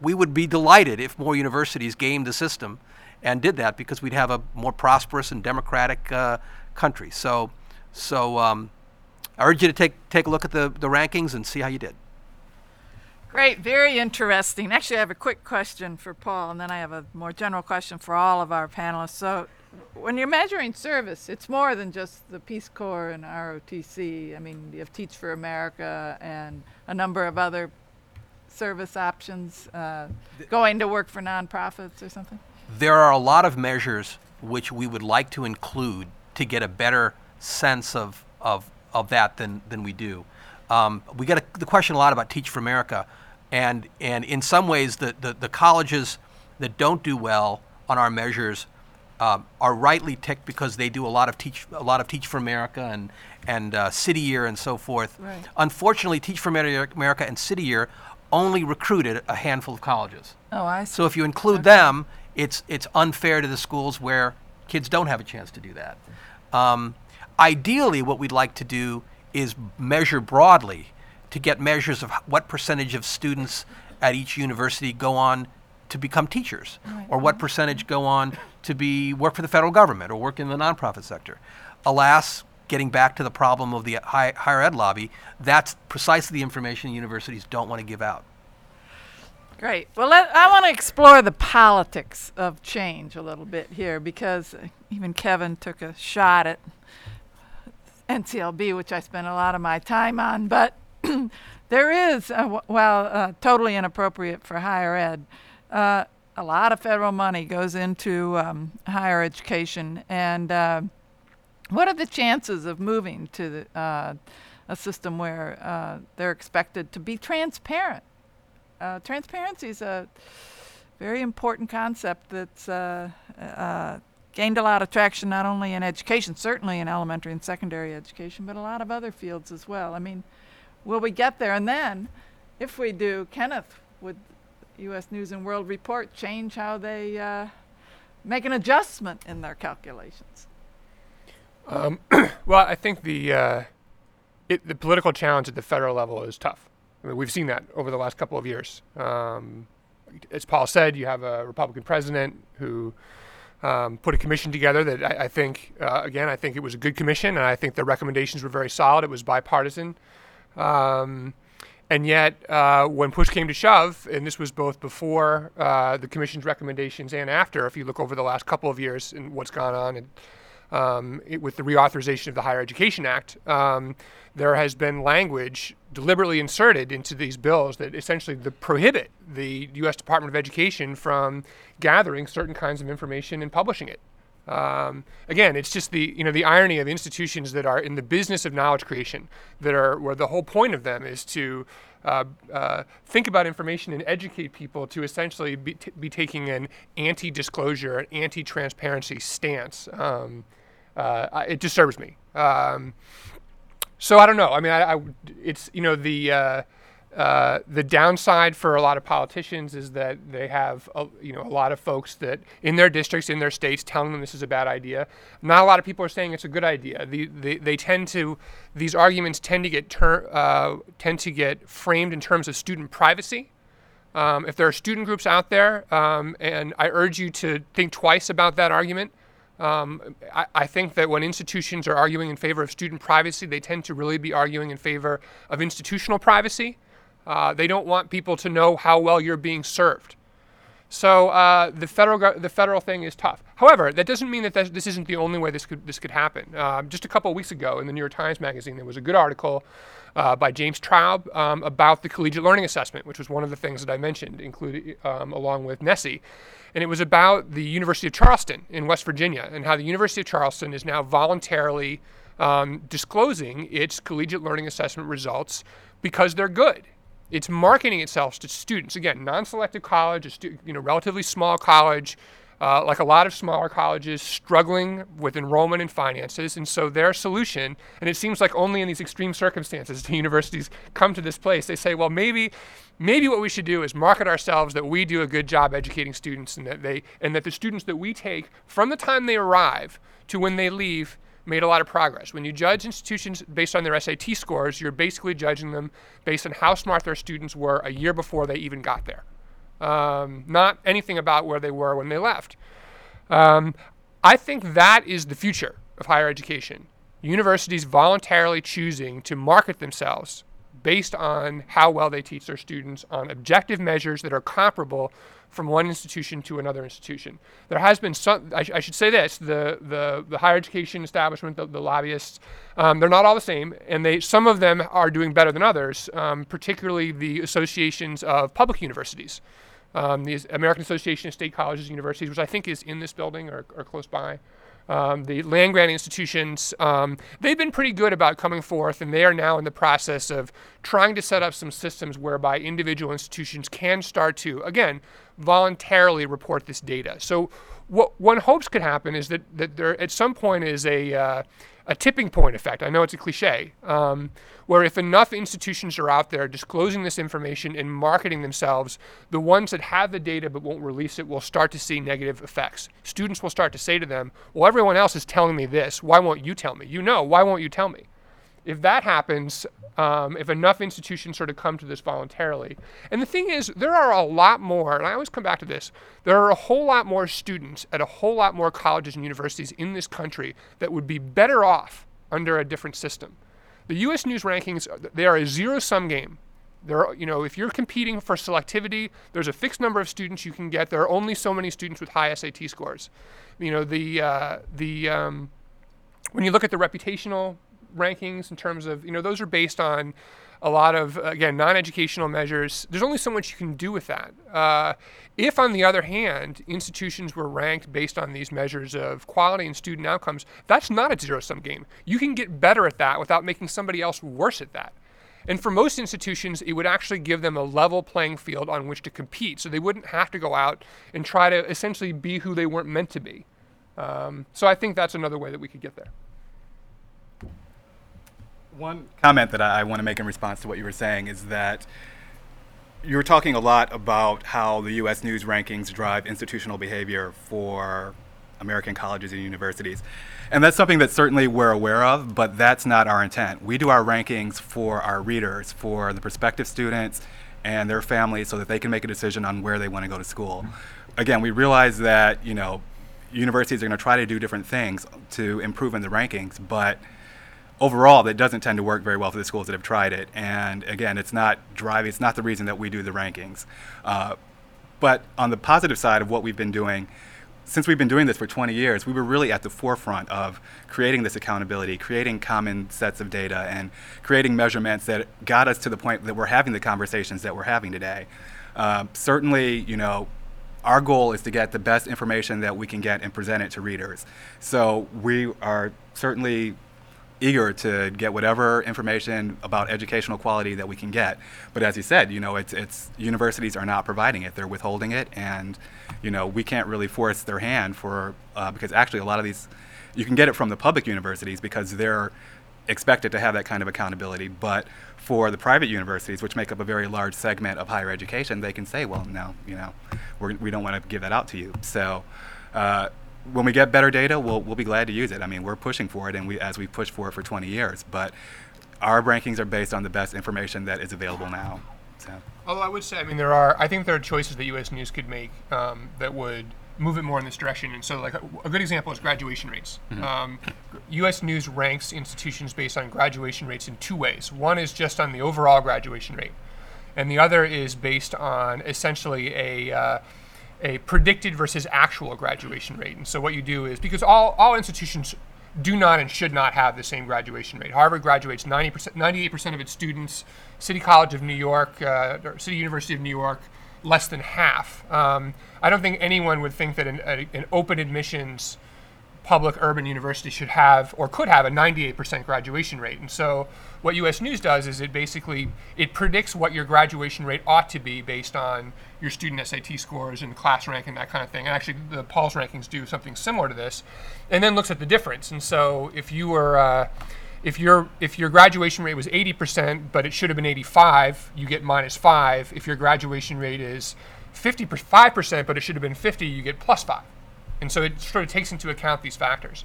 we would be delighted if more universities gamed the system and did that because we'd have a more prosperous and democratic uh, country. So, so um, I urge you to take take a look at the, the rankings and see how you did. Great, very interesting. Actually, I have a quick question for Paul, and then I have a more general question for all of our panelists. So, when you're measuring service, it's more than just the Peace Corps and ROTC. I mean, you have Teach for America and a number of other service options, uh, going to work for nonprofits or something? There are a lot of measures which we would like to include to get a better sense of, of, of that than, than we do. Um, we get a, the question a lot about Teach for America, and and in some ways, the, the, the colleges that don't do well on our measures uh, are rightly ticked because they do a lot of teach a lot of Teach for America and and uh, City Year and so forth. Right. Unfortunately, Teach for America and City Year only recruited a handful of colleges. Oh, I see. So if you include Okay. them, it's it's unfair to the schools where kids don't have a chance to do that. Um, ideally, what we'd like to do is measure broadly to get measures of what percentage of students at each university go on to become teachers, or what percentage go on to be work for the federal government or work in the nonprofit sector. Alas, getting back to the problem of the high, higher ed lobby, that's precisely the information universities don't want to give out. Great. Well, let, I want to explore the politics of change a little bit here because uh, even Kevin took a shot at NCLB, which I spent a lot of my time on. But *coughs* there is, uh, well, uh, totally inappropriate for higher ed. Uh, a lot of federal money goes into um, higher education, and uh, what are the chances of moving to the, uh, a system where uh, they're expected to be transparent? Transparency is a very important concept that's gained a lot of traction not only in education, certainly in elementary and secondary education, but a lot of other fields as well. I mean, will we get there? And then, if we do, Kenneth, would U.S. News and World Report change how they uh, make an adjustment in their calculations? Um, *clears throat* well, I think the uh, it, the political challenge at the federal level is tough. I mean, we've seen that over the last couple of years. Um, as Paul said, you have a Republican president who um, put a commission together that I, I think, uh, again, I think it was a good commission, and I think the recommendations were very solid. It was bipartisan. Um, and yet, uh, when push came to shove, and this was both before uh, the commission's recommendations and after, if you look over the last couple of years and what's gone on and, um, it, with the reauthorization of the Higher Education Act, um, there has been language deliberately inserted into these bills that essentially the, prohibit the U.S. Department of Education from gathering certain kinds of information and publishing it. Um, again, it's just the you know the irony of institutions that are in the business of knowledge creation, that are where the whole point of them is to uh, uh, think about information and educate people to essentially be, t- be taking an anti-disclosure, an anti-transparency stance. Um, uh, it disturbs me. Um, so I don't know. I mean, I, I it's you know the uh, uh, the downside for a lot of politicians is that they have a, you know a lot of folks that in their districts, in their states, telling them this is a bad idea. Not a lot of people are saying it's a good idea. The, the, they tend to these arguments tend to get ter- uh, tend to get framed in terms of student privacy. Um, if there are student groups out there, um, and I urge you to think twice about that argument. Um, I, I, think that when institutions are arguing in favor of student privacy, they tend to really be arguing in favor of institutional privacy. Uh, they don't want people to know how well you're being served. So uh, the federal the federal thing is tough. However, that doesn't mean that this isn't the only way this could this could happen. Uh, just a couple weeks ago, in the New York Times Magazine, there was a good article uh, by James Traub um, about the collegiate learning assessment, which was one of the things that I mentioned, including um, along with NSSE, and it was about the University of Charleston in West Virginia and how the University of Charleston is now voluntarily um, disclosing its collegiate learning assessment results because they're good it's marketing itself to students. Again, non-selective college, a stu- you know, relatively small college, uh, like a lot of smaller colleges, struggling with enrollment and finances. And so their solution, and it seems like only in these extreme circumstances *laughs* do universities come to this place. They say, well, maybe, maybe what we should do is market ourselves that we do a good job educating students, and that they, and that the students that we take from the time they arrive to when they leave made a lot of progress. When you judge institutions based on their SAT scores, you're basically judging them based on how smart their students were a year before they even got there, um, not anything about where they were when they left. Um, I think that is the future of higher education. Universities voluntarily choosing to market themselves based on how well they teach their students on objective measures that are comparable from one institution to another institution. There has been some, I, sh- I should say this, the, the, the higher education establishment, the, the lobbyists, um, they're not all the same, and they, some of them are doing better than others, um, particularly the associations of public universities. Um, the American Association of State Colleges and Universities, which I think is in this building or, or close by. Um, the land grant institutions, um, they've been pretty good about coming forth, and they are now in the process of trying to set up some systems whereby individual institutions can start to, again, voluntarily report this data. So, what one hopes could happen is that, that there at some point is a, uh, a tipping point effect. I know it's a cliche, um, where if enough institutions are out there disclosing this information and marketing themselves, the ones that have the data but won't release it will start to see negative effects. Students will start to say to them, Well, everyone else is telling me this. Why won't you tell me? You know, why won't you tell me? If that happens, um, if enough institutions sort of come to this voluntarily. And the thing is, there are a lot more, and I always come back to this, there are a whole lot more students at a whole lot more colleges and universities in this country that would be better off under a different system. The U.S. News rankings, they are a zero-sum game. There are, you know, if you're competing for selectivity, there's a fixed number of students you can get. There are only so many students with high SAT scores. You know, the uh, the um, when you look at the reputational rankings in terms of you know those are based on a lot of again non-educational measures there's only so much you can do with that uh, if on the other hand institutions were ranked based on these measures of quality and student outcomes that's not a zero-sum game you can get better at that without making somebody else worse at that And for most institutions, it would actually give them a level playing field on which to compete. So they wouldn't have to go out and try to essentially be who they weren't meant to be. Um, so I think that's another way that we could get there. One comment that I, I want to make in response to what you were saying is that you were talking a lot about how the U.S. News rankings drive institutional behavior for American colleges and universities. And that's something that certainly we're aware of, but that's not our intent. We do our rankings for our readers, for the prospective students and their families so that they can make a decision on where they want to go to school. Again, we realize that, you know, universities are going to try to do different things to improve in the rankings, but overall, that doesn't tend to work very well for the schools that have tried it. And again, it's not driving, it's not the reason that we do the rankings. Uh, but on the positive side of what we've been doing, since we've been doing this for 20 years, we were really at the forefront of creating this accountability, creating common sets of data, and creating measurements that got us to the point that we're having the conversations that we're having today. Uh, certainly, you know, our goal is to get the best information that we can get and present it to readers. So we are certainly eager to get whatever information about educational quality that we can get. But as you said, you know, it's, it's universities are not providing it; they're withholding it, and you know, we can't really force their hand for uh, because actually a lot of these, you can get it from the public universities because they're expected to have that kind of accountability. But for the private universities, which make up a very large segment of higher education, they can say, well, no, you know, we're, we do not want to give that out to you. So. Uh, when we get better data, we'll, we'll be glad to use it. I mean, we're pushing for it, and we, as we've pushed for it for 20 years. But our rankings are based on the best information that is available now. So. Although I would say, I mean, there are, I think there are choices that U.S. News could make um, that would move it more in this direction. And so, like, a, a good example is graduation rates. Mm-hmm. Um, U.S. News ranks institutions based on graduation rates in two ways. One is just on the overall graduation rate, and the other is based on essentially a uh, a predicted versus actual graduation rate. And so what you do is because all, all institutions do not and should not have the same graduation rate. Harvard graduates 90%, 98% of its students. City College of New York, uh, City University of New York, less than half. Um, I don't think anyone would think that an, a, an open admissions public urban university should have or could have a 98% graduation rate. And so what US News does is it basically it predicts what your graduation rate ought to be based on your student SAT scores and class rank and that kind of thing. And actually the Pulse rankings do something similar to this and then looks at the difference. And so if you were uh, if your if your graduation rate was 80% but it should have been 85, you get minus 5. If your graduation rate is 55% but it should have been 50, you get plus 5. And so it sort of takes into account these factors.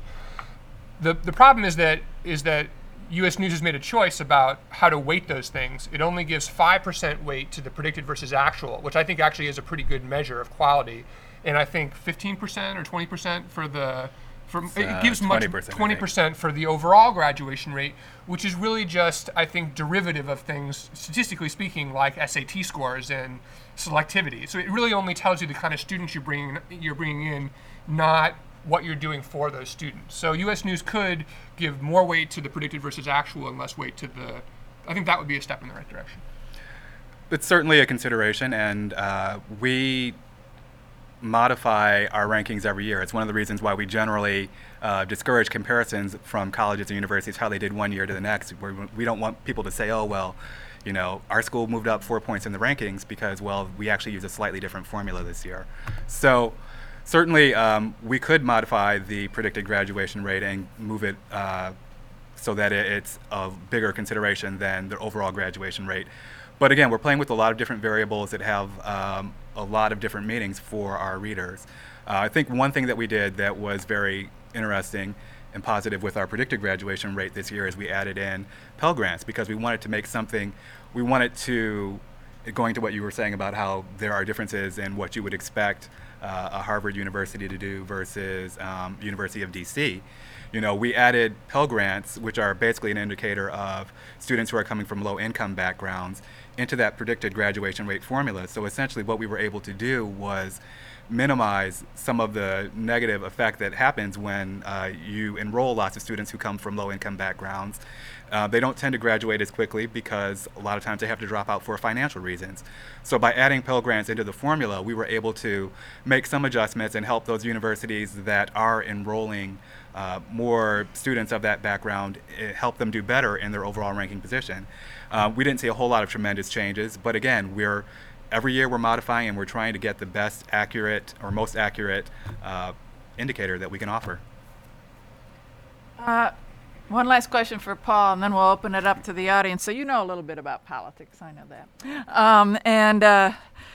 The, the problem is that is that U.S. News has made a choice about how to weight those things. It only gives five percent weight to the predicted versus actual, which I think actually is a pretty good measure of quality. And I think 15 percent or 20 percent for the for, it uh, gives 20%, much 20 percent for the overall graduation rate, which is really just I think derivative of things statistically speaking like SAT scores and selectivity. So it really only tells you the kind of students you're bringing you're bringing in not what you're doing for those students. So U.S. News could give more weight to the predicted versus actual and less weight to the. I think that would be a step in the right direction. It's certainly a consideration, and uh, we modify our rankings every year. It's one of the reasons why we generally uh, discourage comparisons from colleges and universities, how they did one year to the next. Where we don't want people to say, oh, well, you know, our school moved up four points in the rankings because, well, we actually use a slightly different formula this year. So certainly um, we could modify the predicted graduation rate and move it uh, so that it's a bigger consideration than the overall graduation rate. But again, we're playing with a lot of different variables that have um, a lot of different meanings for our readers. Uh, I think one thing that we did that was very interesting and positive with our predicted graduation rate this year is we added in Pell Grants because we wanted to make something, we wanted to, going to what you were saying about how there are differences in what you would expect uh, a Harvard University to do versus um, University of DC. You know, we added Pell Grants, which are basically an indicator of students who are coming from low income backgrounds, into that predicted graduation rate formula. So essentially, what we were able to do was minimize some of the negative effect that happens when uh, you enroll lots of students who come from low income backgrounds. Uh, they don't tend to graduate as quickly because a lot of times they have to drop out for financial reasons. So by adding Pell Grants into the formula, we were able to make some adjustments and help those universities that are enrolling uh, more students of that background, eh, help them do better in their overall ranking position. Uh, we didn't see a whole lot of tremendous changes, but again, we're every year we're modifying and we're trying to get the best accurate or most accurate uh, indicator that we can offer. One last question for Paul, and then we'll open it up to the audience. So you know a little bit about politics, I know that. Um, and uh,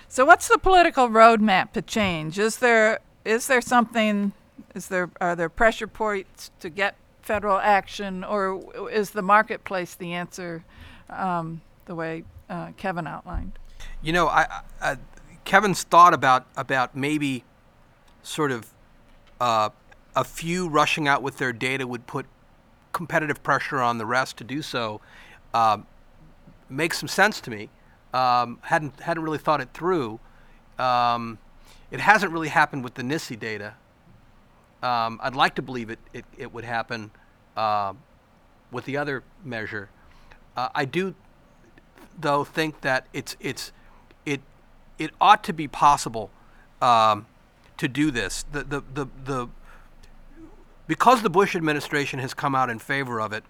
so, what's the political roadmap to change? Is there is there something? Is there are there pressure points to get federal action, or is the marketplace the answer? Um, the way uh, Kevin outlined. You know, I, I, Kevin's thought about about maybe sort of uh, a few rushing out with their data would put competitive pressure on the rest to do so. Uh, makes some sense to me. Um, hadn't hadn't really thought it through. Um, it hasn't really happened with the NSSE data. Um, I'd like to believe it it, it would happen uh, with the other measure. Uh, I do, though, think that it's it's it it ought to be possible um, to do this. The, the the the because the Bush administration has come out in favor of it.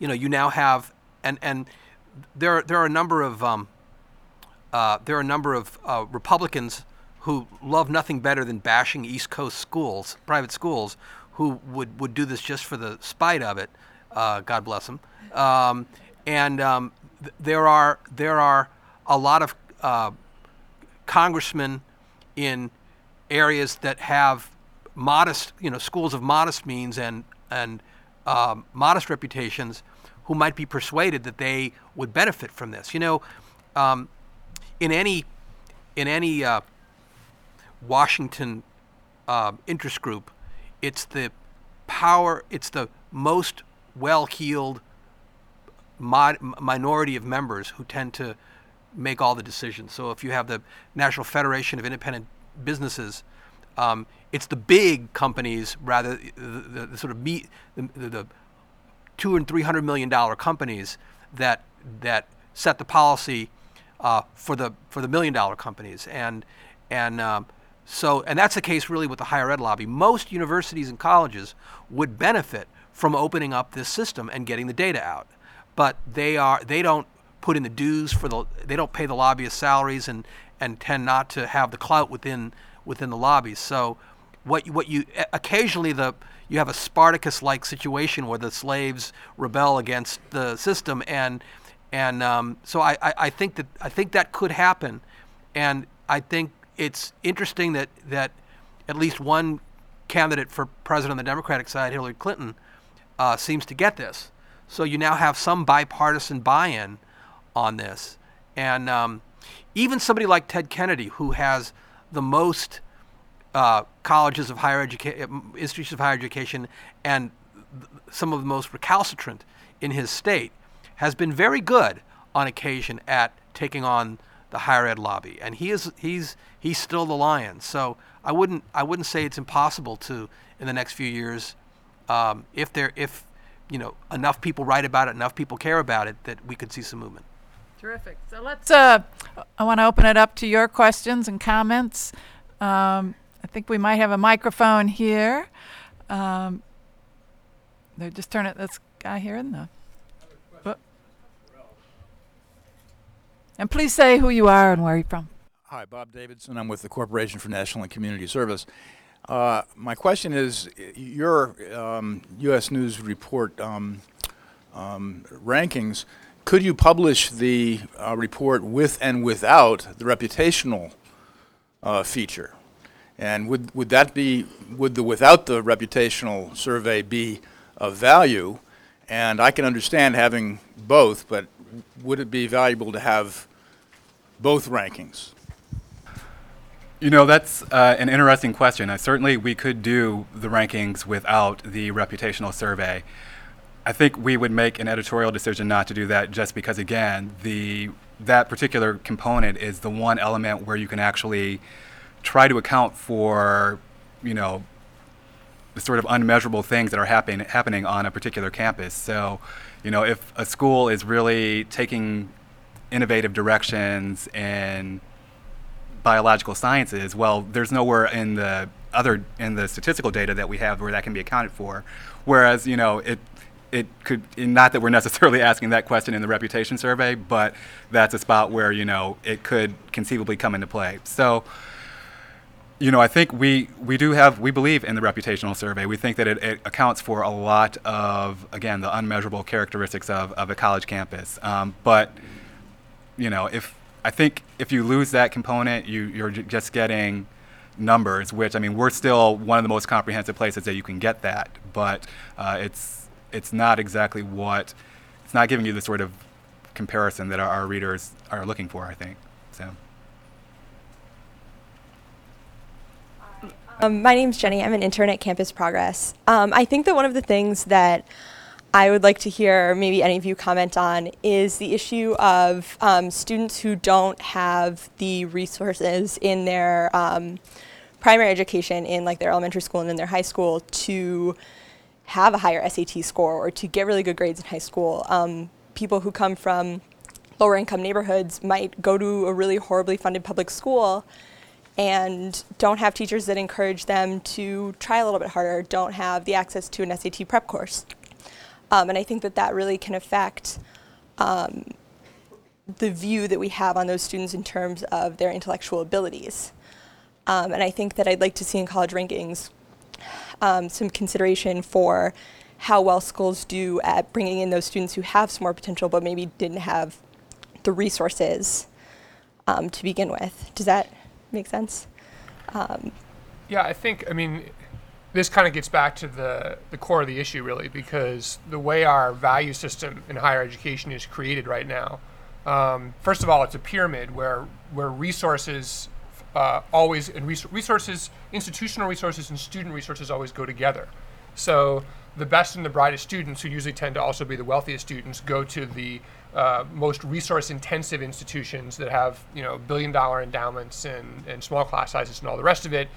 You know, you now have and and there there are a number of um, uh, there are a number of uh, Republicans who love nothing better than bashing East Coast schools, private schools, who would, would do this just for the spite of it. Uh, God bless them. Um, and um, th- there are there are a lot of uh, congressmen in areas that have modest, you know, schools of modest means and and um, modest reputations, who might be persuaded that they would benefit from this. You know, um, in any in any uh, Washington uh, interest group, it's the power, it's the most well-heeled mod- minority of members who tend to make all the decisions. So if you have the National Federation of Independent Businesses, um, it's the big companies rather the, the, the sort of meet the, the, two and three hundred million dollar companies that that set the policy uh, for the for the million dollar companies and and um, so and that's the case really with the higher ed lobby. Most universities and colleges would benefit from opening up this system and getting the data out but they are they don't put in the dues for the they don't pay the lobbyist salaries and and tend not to have the clout within within the lobbies. So what what you occasionally the you have a Spartacus-like situation where the slaves rebel against the system and and um, so I, I, I think that I think that could happen, and I think it's interesting that that at least one candidate for president on the Democratic side, Hillary Clinton, uh, seems to get this. So you now have some bipartisan buy-in on this, and um, even somebody like Ted Kennedy, who has the most uh, colleges of higher education, institutions of higher education, and some of the most recalcitrant in his state, has been very good on occasion at taking on the higher ed lobby, and he is he's he's still the lion. So I wouldn't I wouldn't say it's impossible to in the next few years, um, if there if you know enough people write about it, enough people care about it, that we could see some movement. Terrific. So let's. Uh, I want to open it up to your questions and comments. Um, I think we might have a microphone here. Um, they just turn it. This guy here in the. Oh. And please say who you are and where you're from. Hi, Bob Davidson. I'm with the Corporation for National and Community Service. Uh, my question is your um, U.S. News report um, um, rankings. Could you publish the uh, report with and without the reputational uh, feature? And would, would that be, would the without the reputational survey be of value? And I can understand having both, but would it be valuable to have both rankings? You know, that's uh, an interesting question. Uh, certainly, we could do the rankings without the reputational survey. I think we would make an editorial decision not to do that just because, again, the that particular component is the one element where you can actually try to account for, you know, the sort of unmeasurable things that are happen, happening on a particular campus. So, you know, if a school is really taking innovative directions in biological sciences, well, there's nowhere in the other in the statistical data that we have where that can be accounted for. Whereas, you know, it it could not that we're necessarily *laughs* asking that question in the reputation survey, but that's a spot where you know it could conceivably come into play. So, you know, I think we we do have we believe in the reputational survey. We think that it, it accounts for a lot of again the unmeasurable characteristics of, of a college campus. Um, but you know, if I think if you lose that component, you you're just getting numbers, which I mean, we're still one of the most comprehensive places that you can get that, but uh, it's it's not exactly what it's not giving you the sort of comparison that our, our readers are looking for. I think so. Um, my name's Jenny. I'm an intern at Campus Progress. Um, I think that one of the things that I would like to hear, maybe any of you comment on, is the issue of um, students who don't have the resources in their um, primary education, in like their elementary school and in their high school, to have a higher SAT score or to get really good grades in high school. Um, people who come from lower income neighborhoods might go to a really horribly funded public school and don't have teachers that encourage them to try a little bit harder, don't have the access to an SAT prep course. Um, and I think that that really can affect um, the view that we have on those students in terms of their intellectual abilities. Um, and I think that I'd like to see in college rankings um, some consideration for how well schools do at bringing in those students who have some more potential but maybe didn't have the resources um, to begin with. Does that make sense? Um, Yeah, I think, I mean, this kind of gets back to the, the core of the issue, really, because the way our value system in higher education is created right now, um, first of all, it's a pyramid where, where resources uh, always, and res- resources, institutional resources and student resources always go together. So the best and the brightest students, who usually tend to also be the wealthiest students, go to the uh, most resource-intensive institutions that have, you know, billion-dollar endowments and, and small class sizes and all the rest of it.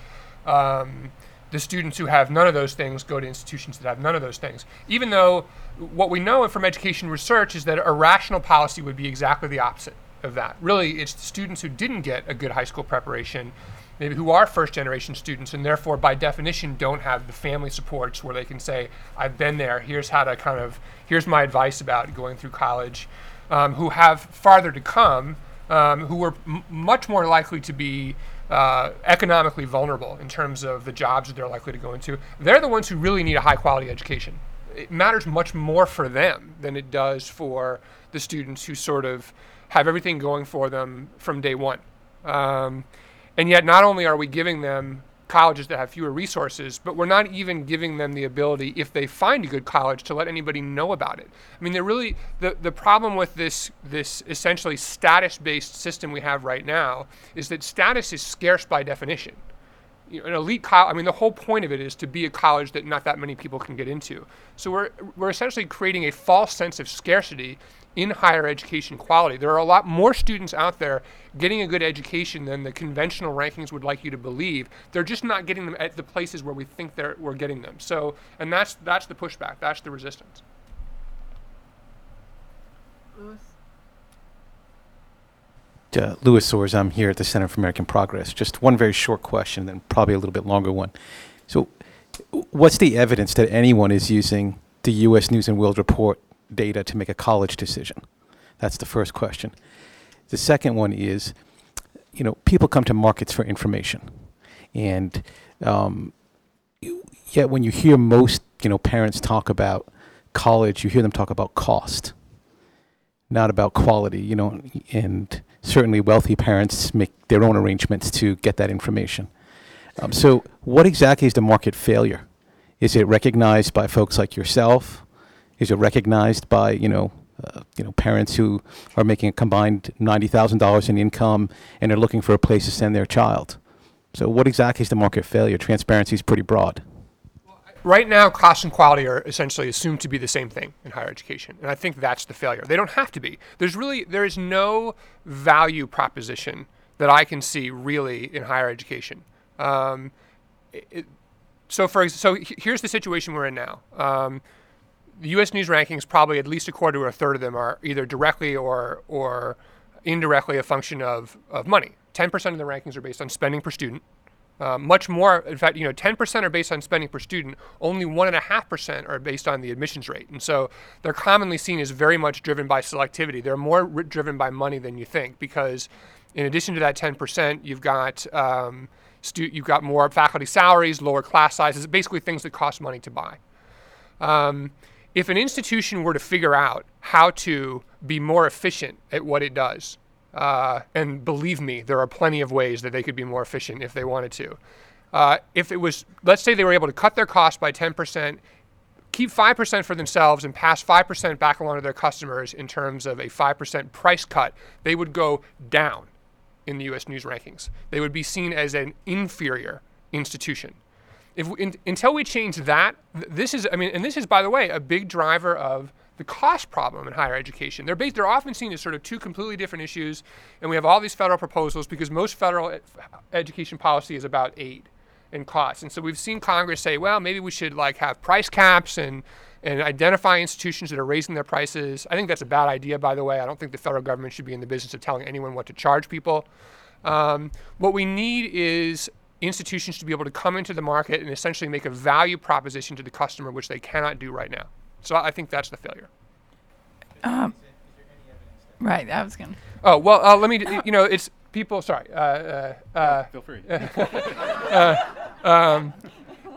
Um, the students who have none of those things go to institutions that have none of those things. Even though what we know from education research is that a rational policy would be exactly the opposite of that. Really, it's the students who didn't get a good high school preparation, maybe who are first generation students, and therefore, by definition, don't have the family supports where they can say, I've been there, here's how to kind of, here's my advice about going through college, um, who have farther to come, um, who are m- much more likely to be. Uh, economically vulnerable in terms of the jobs that they're likely to go into. They're the ones who really need a high quality education. It matters much more for them than it does for the students who sort of have everything going for them from day one. Um, and yet, not only are we giving them colleges that have fewer resources, but we're not even giving them the ability, if they find a good college, to let anybody know about it. I mean, they're really the, the problem with this this essentially status-based system we have right now is that status is scarce by definition. You know, an elite college. I mean, the whole point of it is to be a college that not that many people can get into. So we're we're essentially creating a false sense of scarcity in higher education quality. There are a lot more students out there getting a good education than the conventional rankings would like you to believe. They're just not getting them at the places where we think they're, we're getting them. So, and that's that's the pushback. That's the resistance. uh, Louis Soares. I'm here at the Center for American Progress. Just one very short question, then probably a little bit longer one. So, what's the evidence that anyone is using the U.S. News and World Report data to make a college decision? That's the first question. The second one is, you know, people come to markets for information, and um, you- yet when you hear most, you know, parents talk about college, you hear them talk about cost not about quality, you know, and certainly wealthy parents make their own arrangements to get that information. Um, so, what exactly is the market failure? Is it recognized by folks like yourself? Is it recognized by you know, uh, you know, parents who are making a combined ninety thousand dollars in income and are looking for a place to send their child? So, what exactly is the market failure? Transparency is pretty broad. Right now, cost and quality are essentially assumed to be the same thing in higher education, and I think that's the failure. They don't have to be. There's really there is no value proposition that I can see really in higher education. Um, it, so for so here's the situation we're in now. Um, the U.S. News rankings probably at least a quarter or a third of them are either directly or or indirectly a function of of money. Ten percent of the rankings are based on spending per student. Uh, much more, in fact, you know, 10% are based on spending per student. Only one and a half percent are based on the admissions rate, and so they're commonly seen as very much driven by selectivity. They're more driven by money than you think, because in addition to that 10%, you've got um, stu- you've got more faculty salaries, lower class sizes, basically things that cost money to buy. Um, if an institution were to figure out how to be more efficient at what it does, uh, and believe me, there are plenty of ways that they could be more efficient if they wanted to. Uh, if it was, let's say they were able to cut their costs by 10%, keep 5% for themselves, and pass 5% back along to their customers in terms of a 5% price cut, they would go down in the US news rankings. They would be seen as an inferior institution. If we, in, until we change that, th- this is, I mean, and this is, by the way, a big driver of the cost problem in higher education. They're, based, they're often seen as sort of two completely different issues, and we have all these federal proposals because most federal ed- education policy is about aid and costs. And so we've seen Congress say, well, maybe we should like have price caps and and identify institutions that are raising their prices. I think that's a bad idea, by the way. I don't think the federal government should be in the business of telling anyone what to charge people. Um, what we need is institutions to be able to come into the market and essentially make a value proposition to the customer, which they cannot do right now. So I think that's the failure. Um, right, I was going to. Oh well, uh, let me. You know, it's people. Sorry. Uh, uh, uh, Feel free. *laughs* uh, um,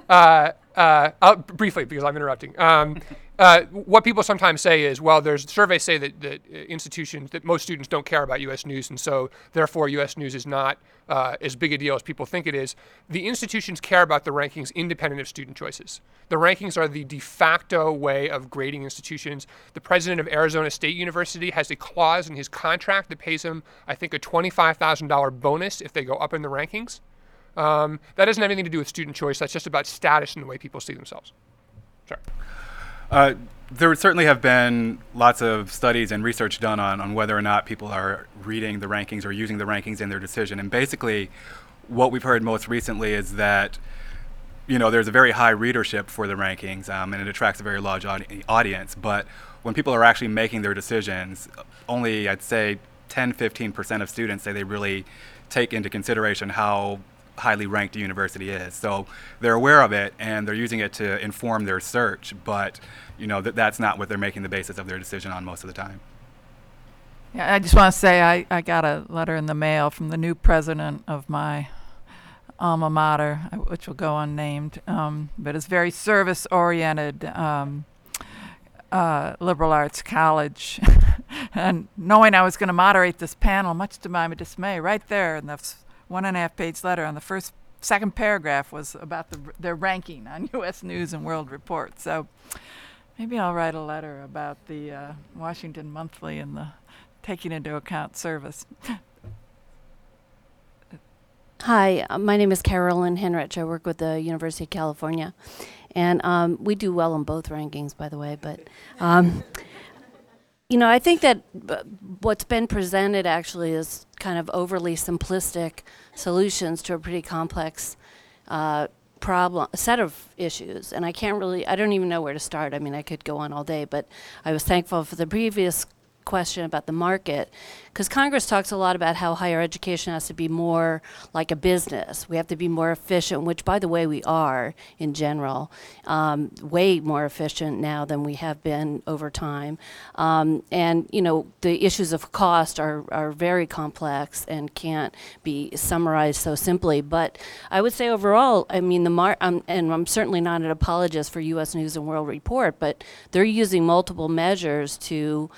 uh, uh, briefly, because I'm interrupting. Um, uh, what people sometimes say is, well, there's surveys say that, that uh, institutions, that most students don't care about U.S. news, and so therefore U.S. news is not uh, as big a deal as people think it is. The institutions care about the rankings independent of student choices. The rankings are the de facto way of grading institutions. The president of Arizona State University has a clause in his contract that pays him, I think, a $25,000 bonus if they go up in the rankings. Um, that doesn't have anything to do with student choice. That's just about status and the way people see themselves. Sorry. Uh, there would certainly have been lots of studies and research done on, on whether or not people are reading the rankings or using the rankings in their decision. And basically, what we've heard most recently is that you know there's a very high readership for the rankings, um, and it attracts a very large audi- audience. But when people are actually making their decisions, only I'd say 10, 15 percent of students say they really take into consideration how highly ranked a university is. So they're aware of it and they're using it to inform their search, but you know that that's not what they're making the basis of their decision on most of the time. Yeah, I just want to say I, I got a letter in the mail from the new president of my alma mater, uh, which will go unnamed, um, but it's very service oriented. Um, uh, liberal arts college, *laughs* and knowing I was going to moderate this panel, much to my dismay, right there in the one and a half page letter on the first second paragraph was about the, their ranking on *laughs* U.S. News and World Report. So maybe I'll write a letter about the uh, Washington Monthly and the taking into account service. Hi, uh, my name is Carolyn Henrich. I work with the University of California. And um, we do well in both rankings, by the way. But, um, you know, I think that what's been presented actually is kind of overly simplistic solutions to a pretty complex uh, problem, set of issues. And I can't really, I don't even know where to start. I mean, I could go on all day, but I was thankful for the previous question about the market because Congress talks a lot about how higher education has to be more like a business. We have to be more efficient, which, by the way, we are in general, um, way more efficient now than we have been over time. Um, and you know, the issues of cost are are very complex and can't be summarized so simply. But I would say overall, I mean, the mar- um, and I'm certainly not an apologist for U.S. News and World Report, but they're using multiple measures to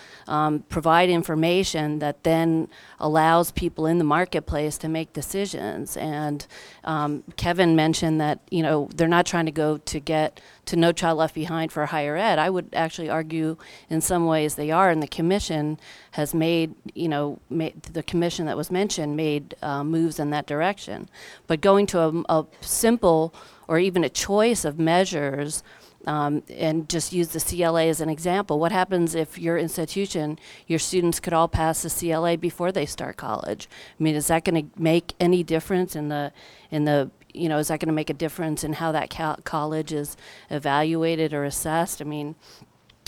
provide information that then allows people in the marketplace to make decisions. And um, Kevin mentioned that you know they're not trying to go to get to No Child Left Behind for higher ed. I would actually argue in some ways they are, and the commission has made you know the commission that was mentioned made uh, moves in that direction. But going to a, a simple or even a choice of measures um, and just use the CLA as an example. What happens if your institution, your students could all pass the CLA before they start college? I mean, is that going to make any difference in the in the you know, is that going to make a difference in how that college is evaluated or assessed? I mean,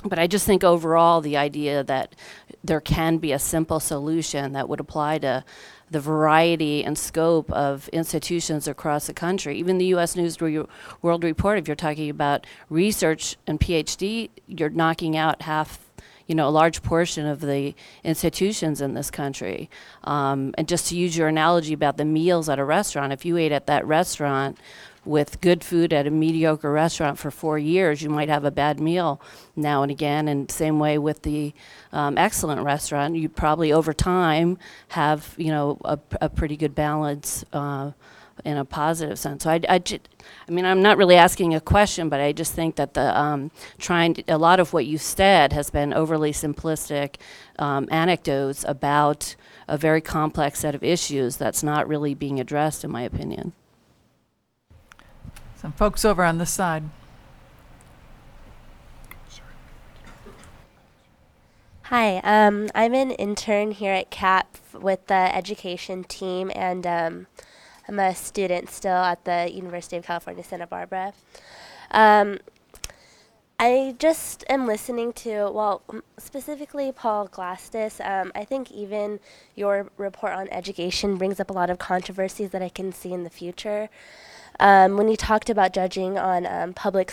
but I just think overall the idea that there can be a simple solution that would apply to the variety and scope of institutions across the country. Even the U.S. News World Report, if you're talking about research and PhD, you're knocking out half you know, a large portion of the institutions in this country. Um, and just to use your analogy about the meals at a restaurant, if you ate at that restaurant with good food at a mediocre restaurant for four years, you might have a bad meal now and again. And same way with the um, excellent restaurant, you probably over time have you know a, a pretty good balance. Uh, in a positive sense. So I, I, I mean, I'm not really asking a question, but I just think that the um, trying to, a lot of what you said has been overly simplistic um, anecdotes about a very complex set of issues that's not really being addressed, in my opinion. Some folks over on this side. Hi, um, I'm an intern here at CAP with the education team, and um, I'm a student still at the University of California, Santa Barbara. Um, I just am listening to, well, specifically Paul Glastris. Um, I think even your report on education brings up a lot of controversies that I can see in the future. Um, when you talked about judging on um, public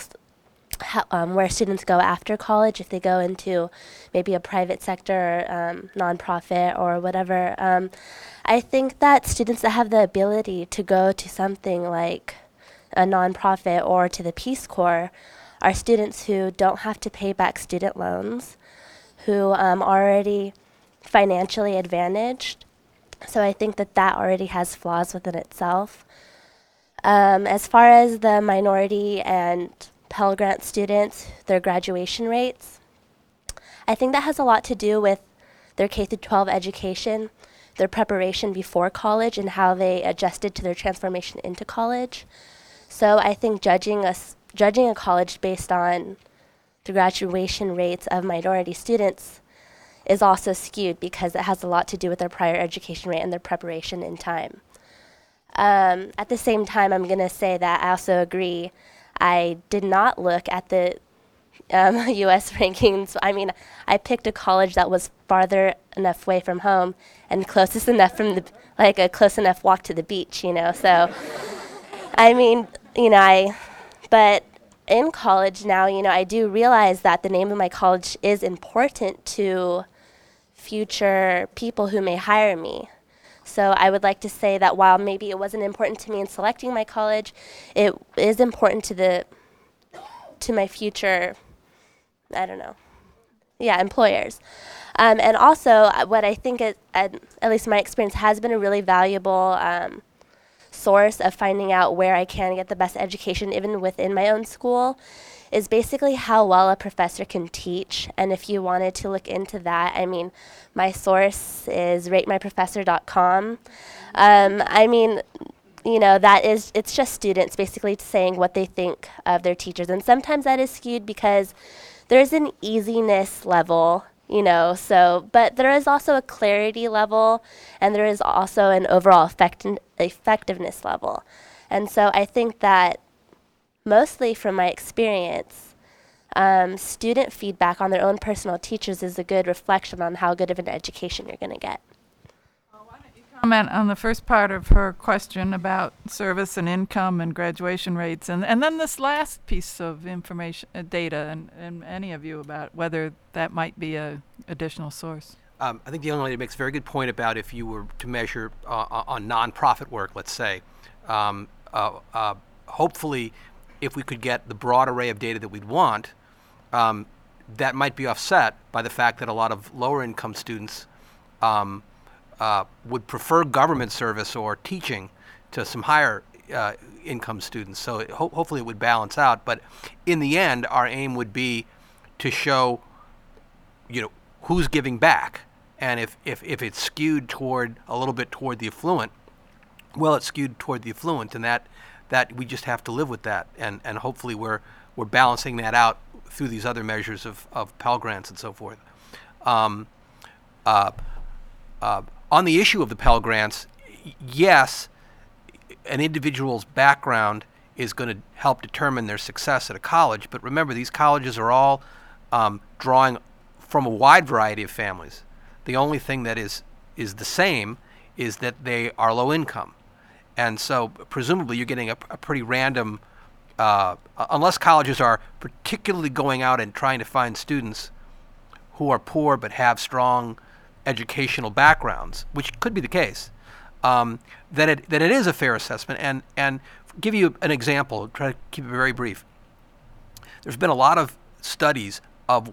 how, um, where students go after college, if they go into maybe a private sector, um, nonprofit, or whatever. Um, I think that students that have the ability to go to something like a nonprofit or to the Peace Corps are students who don't have to pay back student loans, who um, are already financially advantaged. So I think that that already has flaws within itself. Um, as far as the minority and Pell Grant students, their graduation rates. I think that has a lot to do with their K 12 education, their preparation before college, and how they adjusted to their transformation into college. So I think judging a, judging a college based on the graduation rates of minority students is also skewed because it has a lot to do with their prior education rate and their preparation in time. Um, at the same time, I'm going to say that I also agree I did not look at the um, *laughs* U.S. *laughs* rankings. I mean, I picked a college that was farther enough away from home and closest enough from the like a close enough walk to the beach, you know. So, I mean, you know, I, but in college now, you know, I do realize that the name of my college is important to future people who may hire me. So I would like to say that while maybe it wasn't important to me in selecting my college, it is important to the to my future. I don't know. Yeah, employers. Um, and also, uh, what I think, it, at, at, least my experience, has been a really valuable um, source of finding out where I can get the best education, even within my own school, is basically how well a professor can teach. And if you wanted to look into that, I mean, my source is ratemyprofessor.com. Um, I mean, you know, that is, it's just students basically saying what they think of their teachers. And sometimes that is skewed because there's an easiness level you know so but there is also a clarity level and there is also an overall effect- effectiveness level and so i think that mostly from my experience, um, student feedback on their own personal teachers is a good reflection on how good of an education you're going to get. Well, why don't you comment on the first part of her question about service and income and graduation rates, and, and then this last piece of information, uh, data, and, and any of you about whether that might be a additional source. Um, I think the young lady makes a very good point about if you were to measure uh, on nonprofit work, let's say, um, uh, uh hopefully if we could get the broad array of data that we'd want, um, that might be offset by the fact that a lot of lower income students um, uh, would prefer government service or teaching to some higher uh, income students. So it, ho- hopefully it would balance out. But in the end, our aim would be to show, you know, who's giving back. And if, if, if it's skewed toward a little bit toward the affluent, well, it's skewed toward the affluent, and that that we just have to live with that, and, and hopefully we're, we're balancing that out through these other measures of, of Pell Grants and so forth. Um, uh, uh, on the issue of the Pell Grants, yes, an individual's background is going to help determine their success at a college. But remember, these colleges are all um, drawing from a wide variety of families. The only thing that is is the same is that they are low income, and so presumably you're getting a, a pretty random. Uh, unless colleges are particularly going out and trying to find students who are poor but have strong educational backgrounds, which could be the case, um, that it that it is a fair assessment. And and give you an example. Try to keep it very brief. There's been a lot of studies of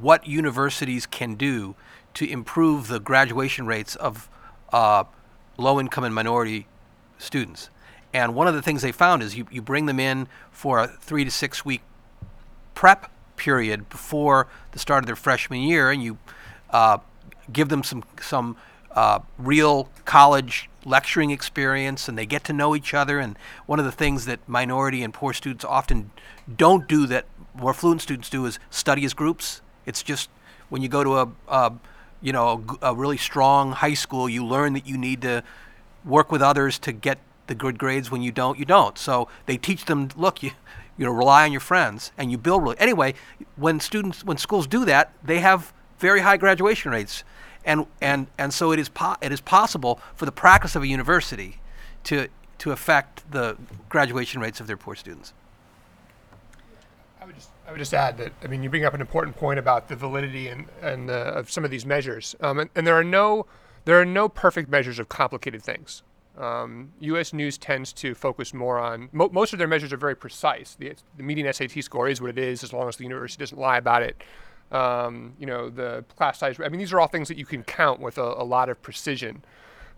what universities can do to improve the graduation rates of uh, low-income and minority students. And one of the things they found is you, you bring them in for a three to six week prep period before the start of their freshman year, and you uh, give them some some uh, real college lecturing experience, and they get to know each other. And one of the things that minority and poor students often don't do that more fluent students do is study as groups. It's just when you go to a, a you know a, a really strong high school, you learn that you need to work with others to get the good grades. When you don't, you don't. So they teach them, look, you you know, rely on your friends, and you build. Anyway, when students, when schools do that, they have very high graduation rates, and and and so it is po- it is possible for the practice of a university to to affect the graduation rates of their poor students. I would just I would just add that I mean you bring up an important point about the validity and and uh, of some of these measures, um, and, and there are no there are no perfect measures of complicated things. Um, U.S. News tends to focus more on mo- most of their measures are very precise. The, the median SAT score is what it is, as long as the university doesn't lie about it. Um, you know, the class size. I mean, these are all things that you can count with a, a lot of precision.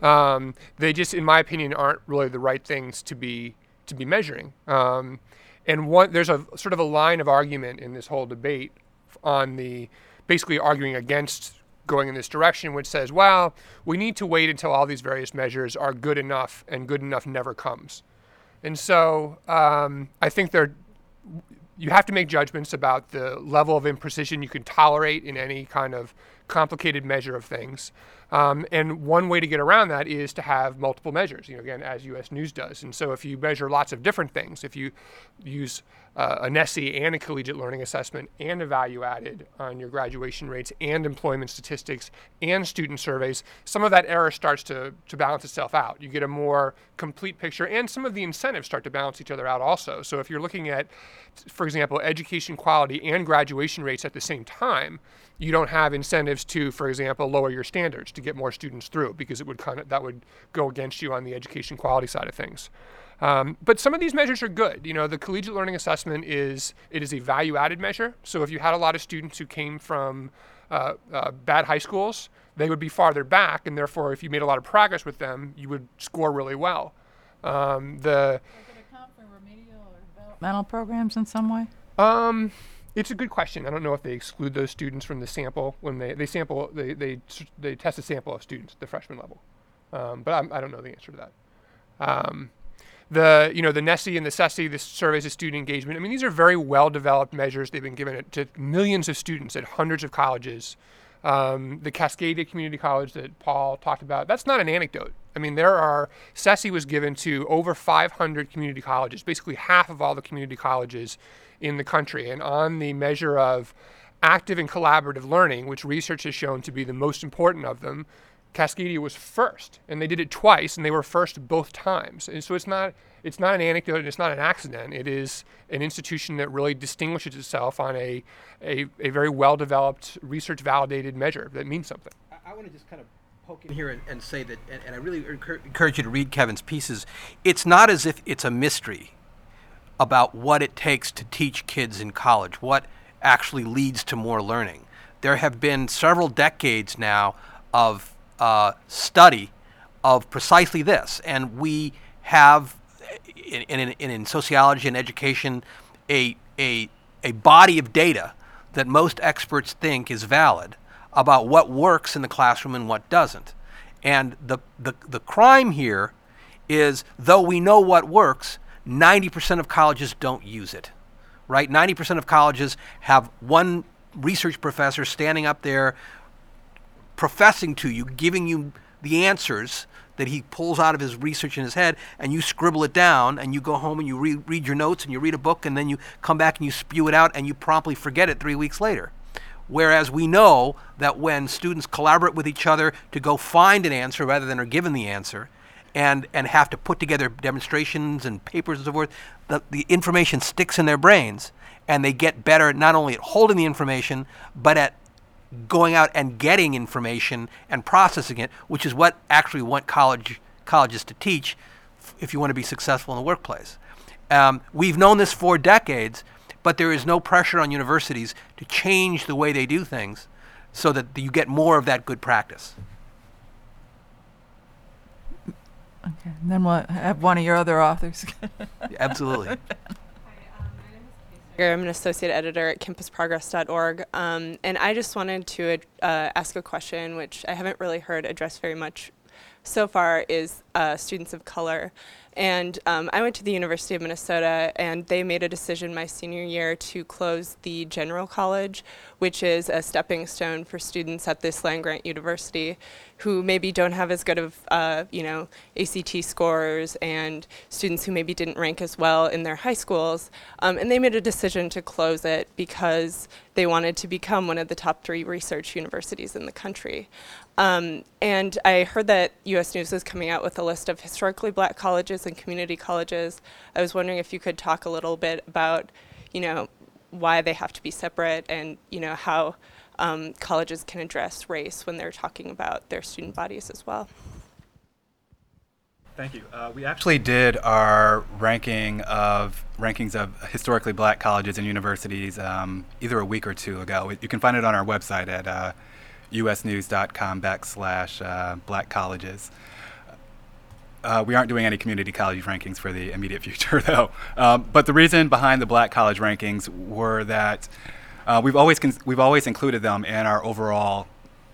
Um, they just, in my opinion, aren't really the right things to be to be measuring. Um, and one, there's a sort of a line of argument in this whole debate on the basically arguing against going in this direction, which says, well, we need to wait until all these various measures are good enough, and good enough never comes. And so um, I think there, you have to make judgments about the level of imprecision you can tolerate in any kind of complicated measure of things. Um, and one way to get around that is to have multiple measures, you know, again, as US News does. And so if you measure lots of different things, if you use uh, a NSSE and a collegiate learning assessment and a value added on your graduation rates and employment statistics and student surveys, some of that error starts to, to balance itself out. You get a more complete picture, and some of the incentives start to balance each other out also. So if you're looking at, for example, education quality and graduation rates at the same time, you don't have incentives to, for example, lower your standards to get more students through because it would kind of that would go against you on the education quality side of things. Um, but some of these measures are good. You know, the collegiate learning assessment is it is a value-added measure. So if you had a lot of students who came from uh, uh, bad high schools, they would be farther back, and therefore, if you made a lot of progress with them, you would score really well. Um, the Mental programs in some way? um, it's a good question. I don't know if they exclude those students from the sample when they, they sample they, they they test a sample of students at the freshman level, um, but I'm, I don't know the answer to that. Um, the you know the NSSE and the CCSSE, the surveys of student engagement. I mean, these are very well developed measures. They've been given to millions of students at hundreds of colleges. Um, the Cascadia Community College that Paul talked about, that's not an anecdote. I mean, there are, CCSSE was given to over 500 community colleges, basically half of all the community colleges in the country. And on the measure of active and collaborative learning, which research has shown to be the most important of them, Cascadia was first, and they did it twice, and they were first both times. And so it's not it's not an anecdote, and it's not an accident. It is an institution that really distinguishes itself on a a, a very well developed, research validated measure that means something. I, I want to just kind of poke in here and, and say that, and, and I really encour- encourage you to read Kevin's pieces. It's not as if it's a mystery about what it takes to teach kids in college, what actually leads to more learning. There have been several decades now of uh, study of precisely this, and we have in, in, in sociology and education a, a, a body of data that most experts think is valid about what works in the classroom and what doesn't. And the, the, the crime here is though we know what works, 90% of colleges don't use it, right? 90% of colleges have one research professor standing up there professing to you, giving you the answers that he pulls out of his research in his head, and you scribble it down, and you go home and you re- read your notes and you read a book, and then you come back and you spew it out, and you promptly forget it three weeks later. Whereas we know that when students collaborate with each other to go find an answer rather than are given the answer, and, and have to put together demonstrations and papers and so forth, the, the information sticks in their brains, and they get better not only at holding the information, but at going out and getting information and processing it, which is what actually we want college colleges to teach if you want to be successful in the workplace. Um, we've known this for decades, but there is no pressure on universities to change the way they do things so that you get more of that good practice. Okay, and then we'll have one of your other authors. Absolutely. *laughs* I'm an associate editor at campusprogress.org, um, and I just wanted to uh, ask a question which I haven't really heard addressed very much so far is uh, students of color. And um, I went to the University of Minnesota, and they made a decision my senior year to close the General College, which is a stepping stone for students at this land grant university who maybe don't have as good of, uh, you know, ACT scores and students who maybe didn't rank as well in their high schools. Um, and they made a decision to close it because they wanted to become one of the top three research universities in the country. Um, and I heard that US News is coming out with a list of historically black colleges and community colleges. I was wondering if you could talk a little bit about, you know, why they have to be separate and, you know, how um, colleges can address race when they're talking about their student bodies as well. Thank you. Uh, we actually did our ranking of rankings of historically black colleges and universities um, either a week or two ago. You can find it on our website at uh, usnews.com backslash uh, black colleges. Uh, we aren't doing any community college rankings for the immediate *laughs* future, though. Um, but the reason behind the black college rankings were that uh, we've always cons- we've always included them in our overall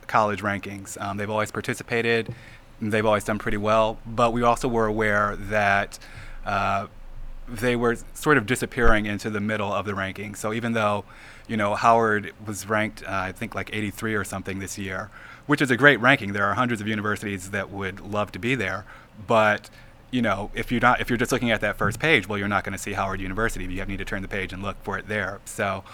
college rankings. Um, they've always participated. They've always done pretty well. But we also were aware that uh, they were sort of disappearing into the middle of the rankings. So even though, you know, Howard was ranked, uh, I think like 83 or something this year, which is a great ranking. There are hundreds of universities that would love to be there, but you know, if you're not, if you're just looking at that first page, well, you're not going to see Howard University. You have need to turn the page and look for it there. So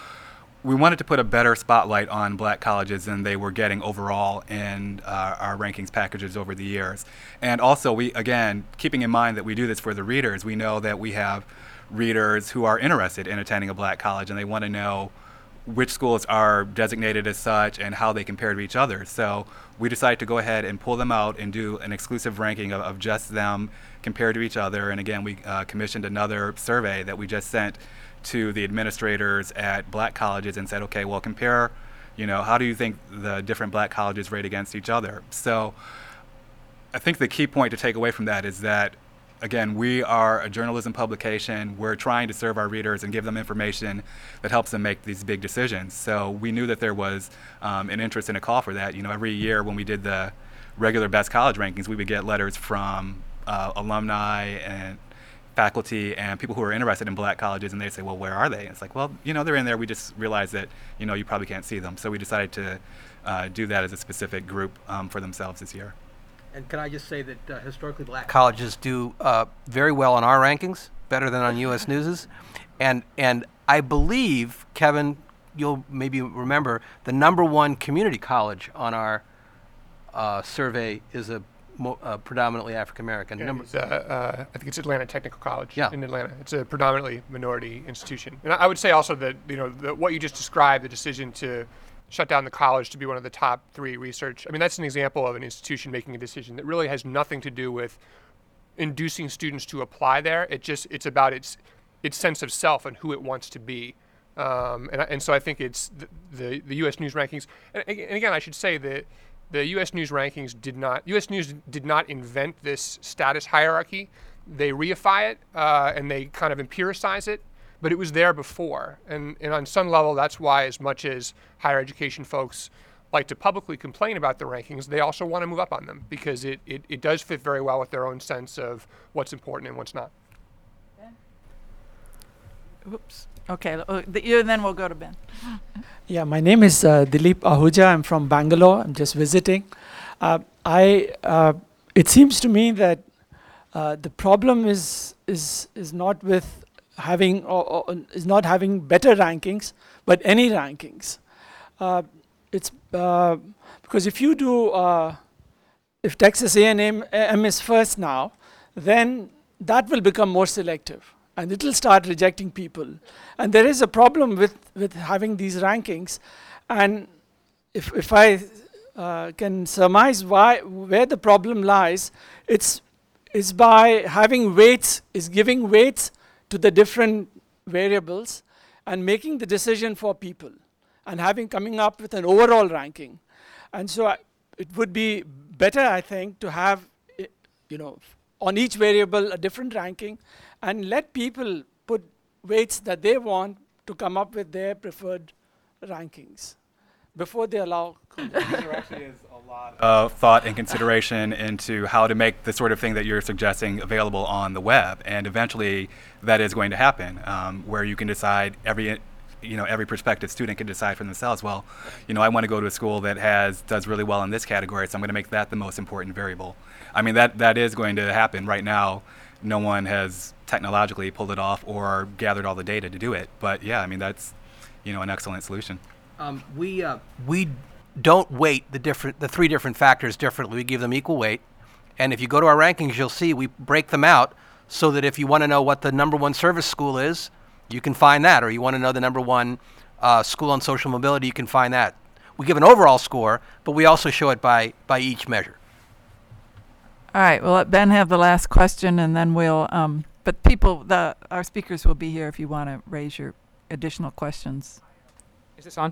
we wanted to put a better spotlight on black colleges than they were getting overall in uh, our rankings packages over the years. And also, we again, keeping in mind that we do this for the readers, we know that we have readers who are interested in attending a black college and they want to know which schools are designated as such and how they compare to each other. So we decided to go ahead and pull them out and do an exclusive ranking of, of just them compared to each other. And again, we uh, commissioned another survey that we just sent to the administrators at black colleges and said, okay, well, compare, you know, how do you think the different black colleges rate against each other? So I think the key point to take away from that is that, again, we are a journalism publication. We're trying to serve our readers and give them information that helps them make these big decisions. So we knew that there was um, an interest and a call for that. You know, every year when we did the regular best college rankings, we would get letters from uh, alumni and faculty and people who are interested in black colleges and they say well where are they? And it's like well you know they're in there. We just realized that you know you probably can't see them. So we decided to uh, do that as a specific group um, for themselves this year. And can I just say that uh, historically black colleges do uh, very well on our rankings, better than on U.S. *laughs* News's, and and I believe Kevin, you'll maybe remember the number one community college on our uh, survey is a mo- uh, predominantly African American. Yeah, number uh, uh, I think it's Atlanta Technical College Yeah. in Atlanta. It's a predominantly minority institution. And I would say also that you know the, what you just described, the decision to shut down the college to be one of the top three research. I mean, that's an example of an institution making a decision that really has nothing to do with inducing students to apply there. It just it's about its its sense of self and who it wants to be. Um, and, and so I think it's the, the, the U.S. News rankings. And, and again, I should say that the U.S. News rankings did not U.S. News did not invent this status hierarchy. They reify it uh, and they kind of empiricize it, but it was there before. And, and on some level, that's why, as much as higher education folks like to publicly complain about the rankings, they also want to move up on them because it, it, it does fit very well with their own sense of what's important and what's not. Oops. Okay, uh, then we'll go to Ben. *laughs* Yeah, my name is uh, Dilip Ahuja. I'm from Bangalore. I'm just visiting. Uh, I. Uh, it seems to me that uh, the problem is is is not with having or, or is not having better rankings, but any rankings. It's because if you do if Texas A&M is first now, then that will become more selective and it will start rejecting people. And there is a problem with, with having these rankings. And if, if I uh, can surmise why, where the problem lies, it's, it's by having weights, is giving weights to the different variables and making the decision for people and having coming up with an overall ranking. And so I, it would be better, I think, to have, you know, on each variable a different ranking and let people put weights that they want to come up with their preferred rankings before they allow. there actually is a lot of thought and consideration into how to make the sort of thing that you're suggesting available on the web, and eventually that is going to happen, um, where you can decide every you know every prospective student can decide for themselves well you know i want to go to a school that has does really well in this category so i'm going to make that the most important variable i mean that that is going to happen right now no one has technologically pulled it off or gathered all the data to do it but yeah i mean that's you know an excellent solution um, we uh, we don't weight the different the three different factors differently we give them equal weight and if you go to our rankings you'll see we break them out so that if you want to know what the number one service school is you can find that. Or you want to know the number one uh, school on social mobility, you can find that. We give an overall score, but we also show it by, by each measure. All right, we'll let Ben have the last question, and then we'll. Um, but people, the our speakers will be here if you want to raise your additional questions. Is this on?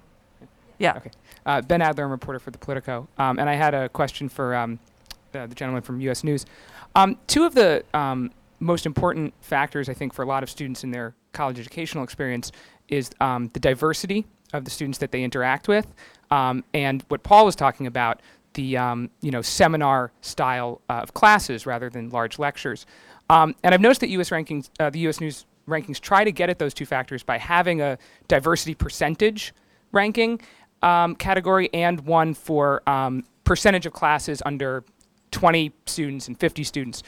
Yeah. Okay. Uh, ben Adler, I'm a reporter for the Politico, um, and I had a question for um, the, the, gentleman from U.S. News. Um, two of the um, most important factors, I think, for a lot of students in their college educational experience is um, the diversity of the students that they interact with, um, and what Paul was talking about, the um, you know seminar style uh, of classes rather than large lectures. Um, and I've noticed that U.S. rankings, uh, the U.S. News rankings, try to get at those two factors by having a diversity percentage ranking um, category and one for um, percentage of classes under 20 students and 50 students.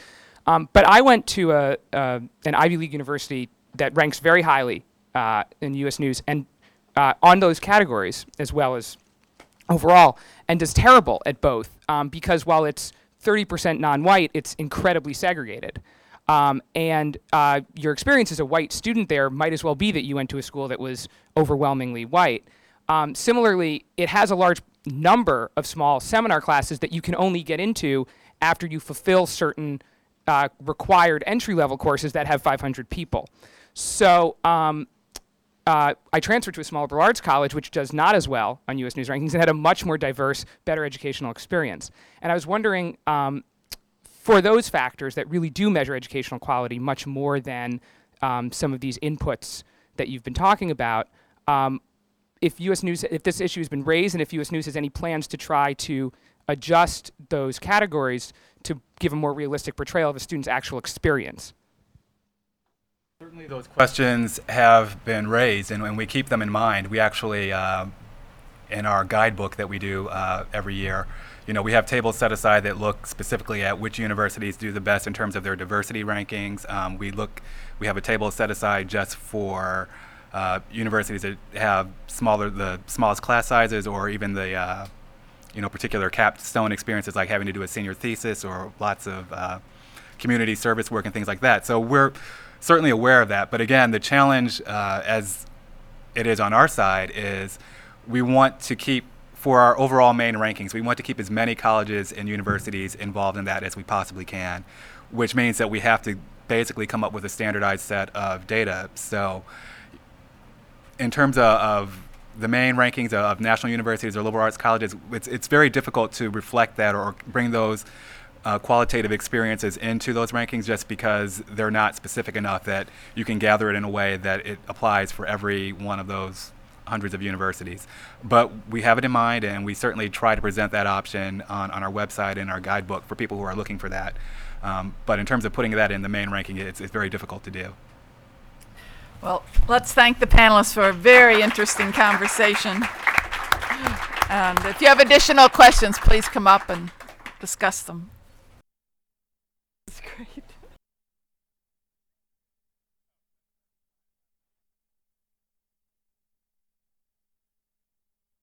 Um, but I went to a, an Ivy League university that ranks very highly uh, in U.S. News and uh, on those categories as well as overall, and does terrible at both um, because while it's 30% non-white, it's incredibly segregated. Um, and uh, your experience as a white student there might as well be that you went to a school that was overwhelmingly white. Um, similarly, it has a large number of small seminar classes that you can only get into after you fulfill certain uh, required entry level courses that have 500 people. So um, uh, I transferred to a small liberal arts college, which does not as well on U.S. News rankings and had a much more diverse, better educational experience. And I was wondering, um, for those factors that really do measure educational quality much more than um, some of these inputs that you've been talking about, um, if U.S. News, if this issue has been raised, and if U.S. News has any plans to try to adjust those categories to give a more realistic portrayal of a student's actual experience. Certainly, those questions have been raised, and, and we keep them in mind. We actually, uh, in our guidebook that we do uh, every year, you know, we have tables set aside that look specifically at which universities do the best in terms of their diversity rankings. Um, we look, we have a table set aside just for uh, universities that have smaller, the smallest class sizes, or even the uh, you know, particular capstone experiences like having to do a senior thesis or lots of uh, community service work and things like that. So we're certainly aware of that. But again, the challenge, uh, as it is on our side, is we want to keep for our overall main rankings, we want to keep as many colleges and universities involved in that as we possibly can, which means that we have to basically come up with a standardized set of data. So, in terms of, of the main rankings of national universities or liberal arts colleges, it's, it's very difficult to reflect that or bring those uh, qualitative experiences into those rankings just because they're not specific enough that you can gather it in a way that it applies for every one of those hundreds of universities. But we have it in mind, and we certainly try to present that option on, on our website and our guidebook for people who are looking for that. Um, but in terms of putting that in the main ranking, it's, it's very difficult to do. Well, let's thank the panelists for a very interesting conversation. And if you have additional questions, please come up and discuss them.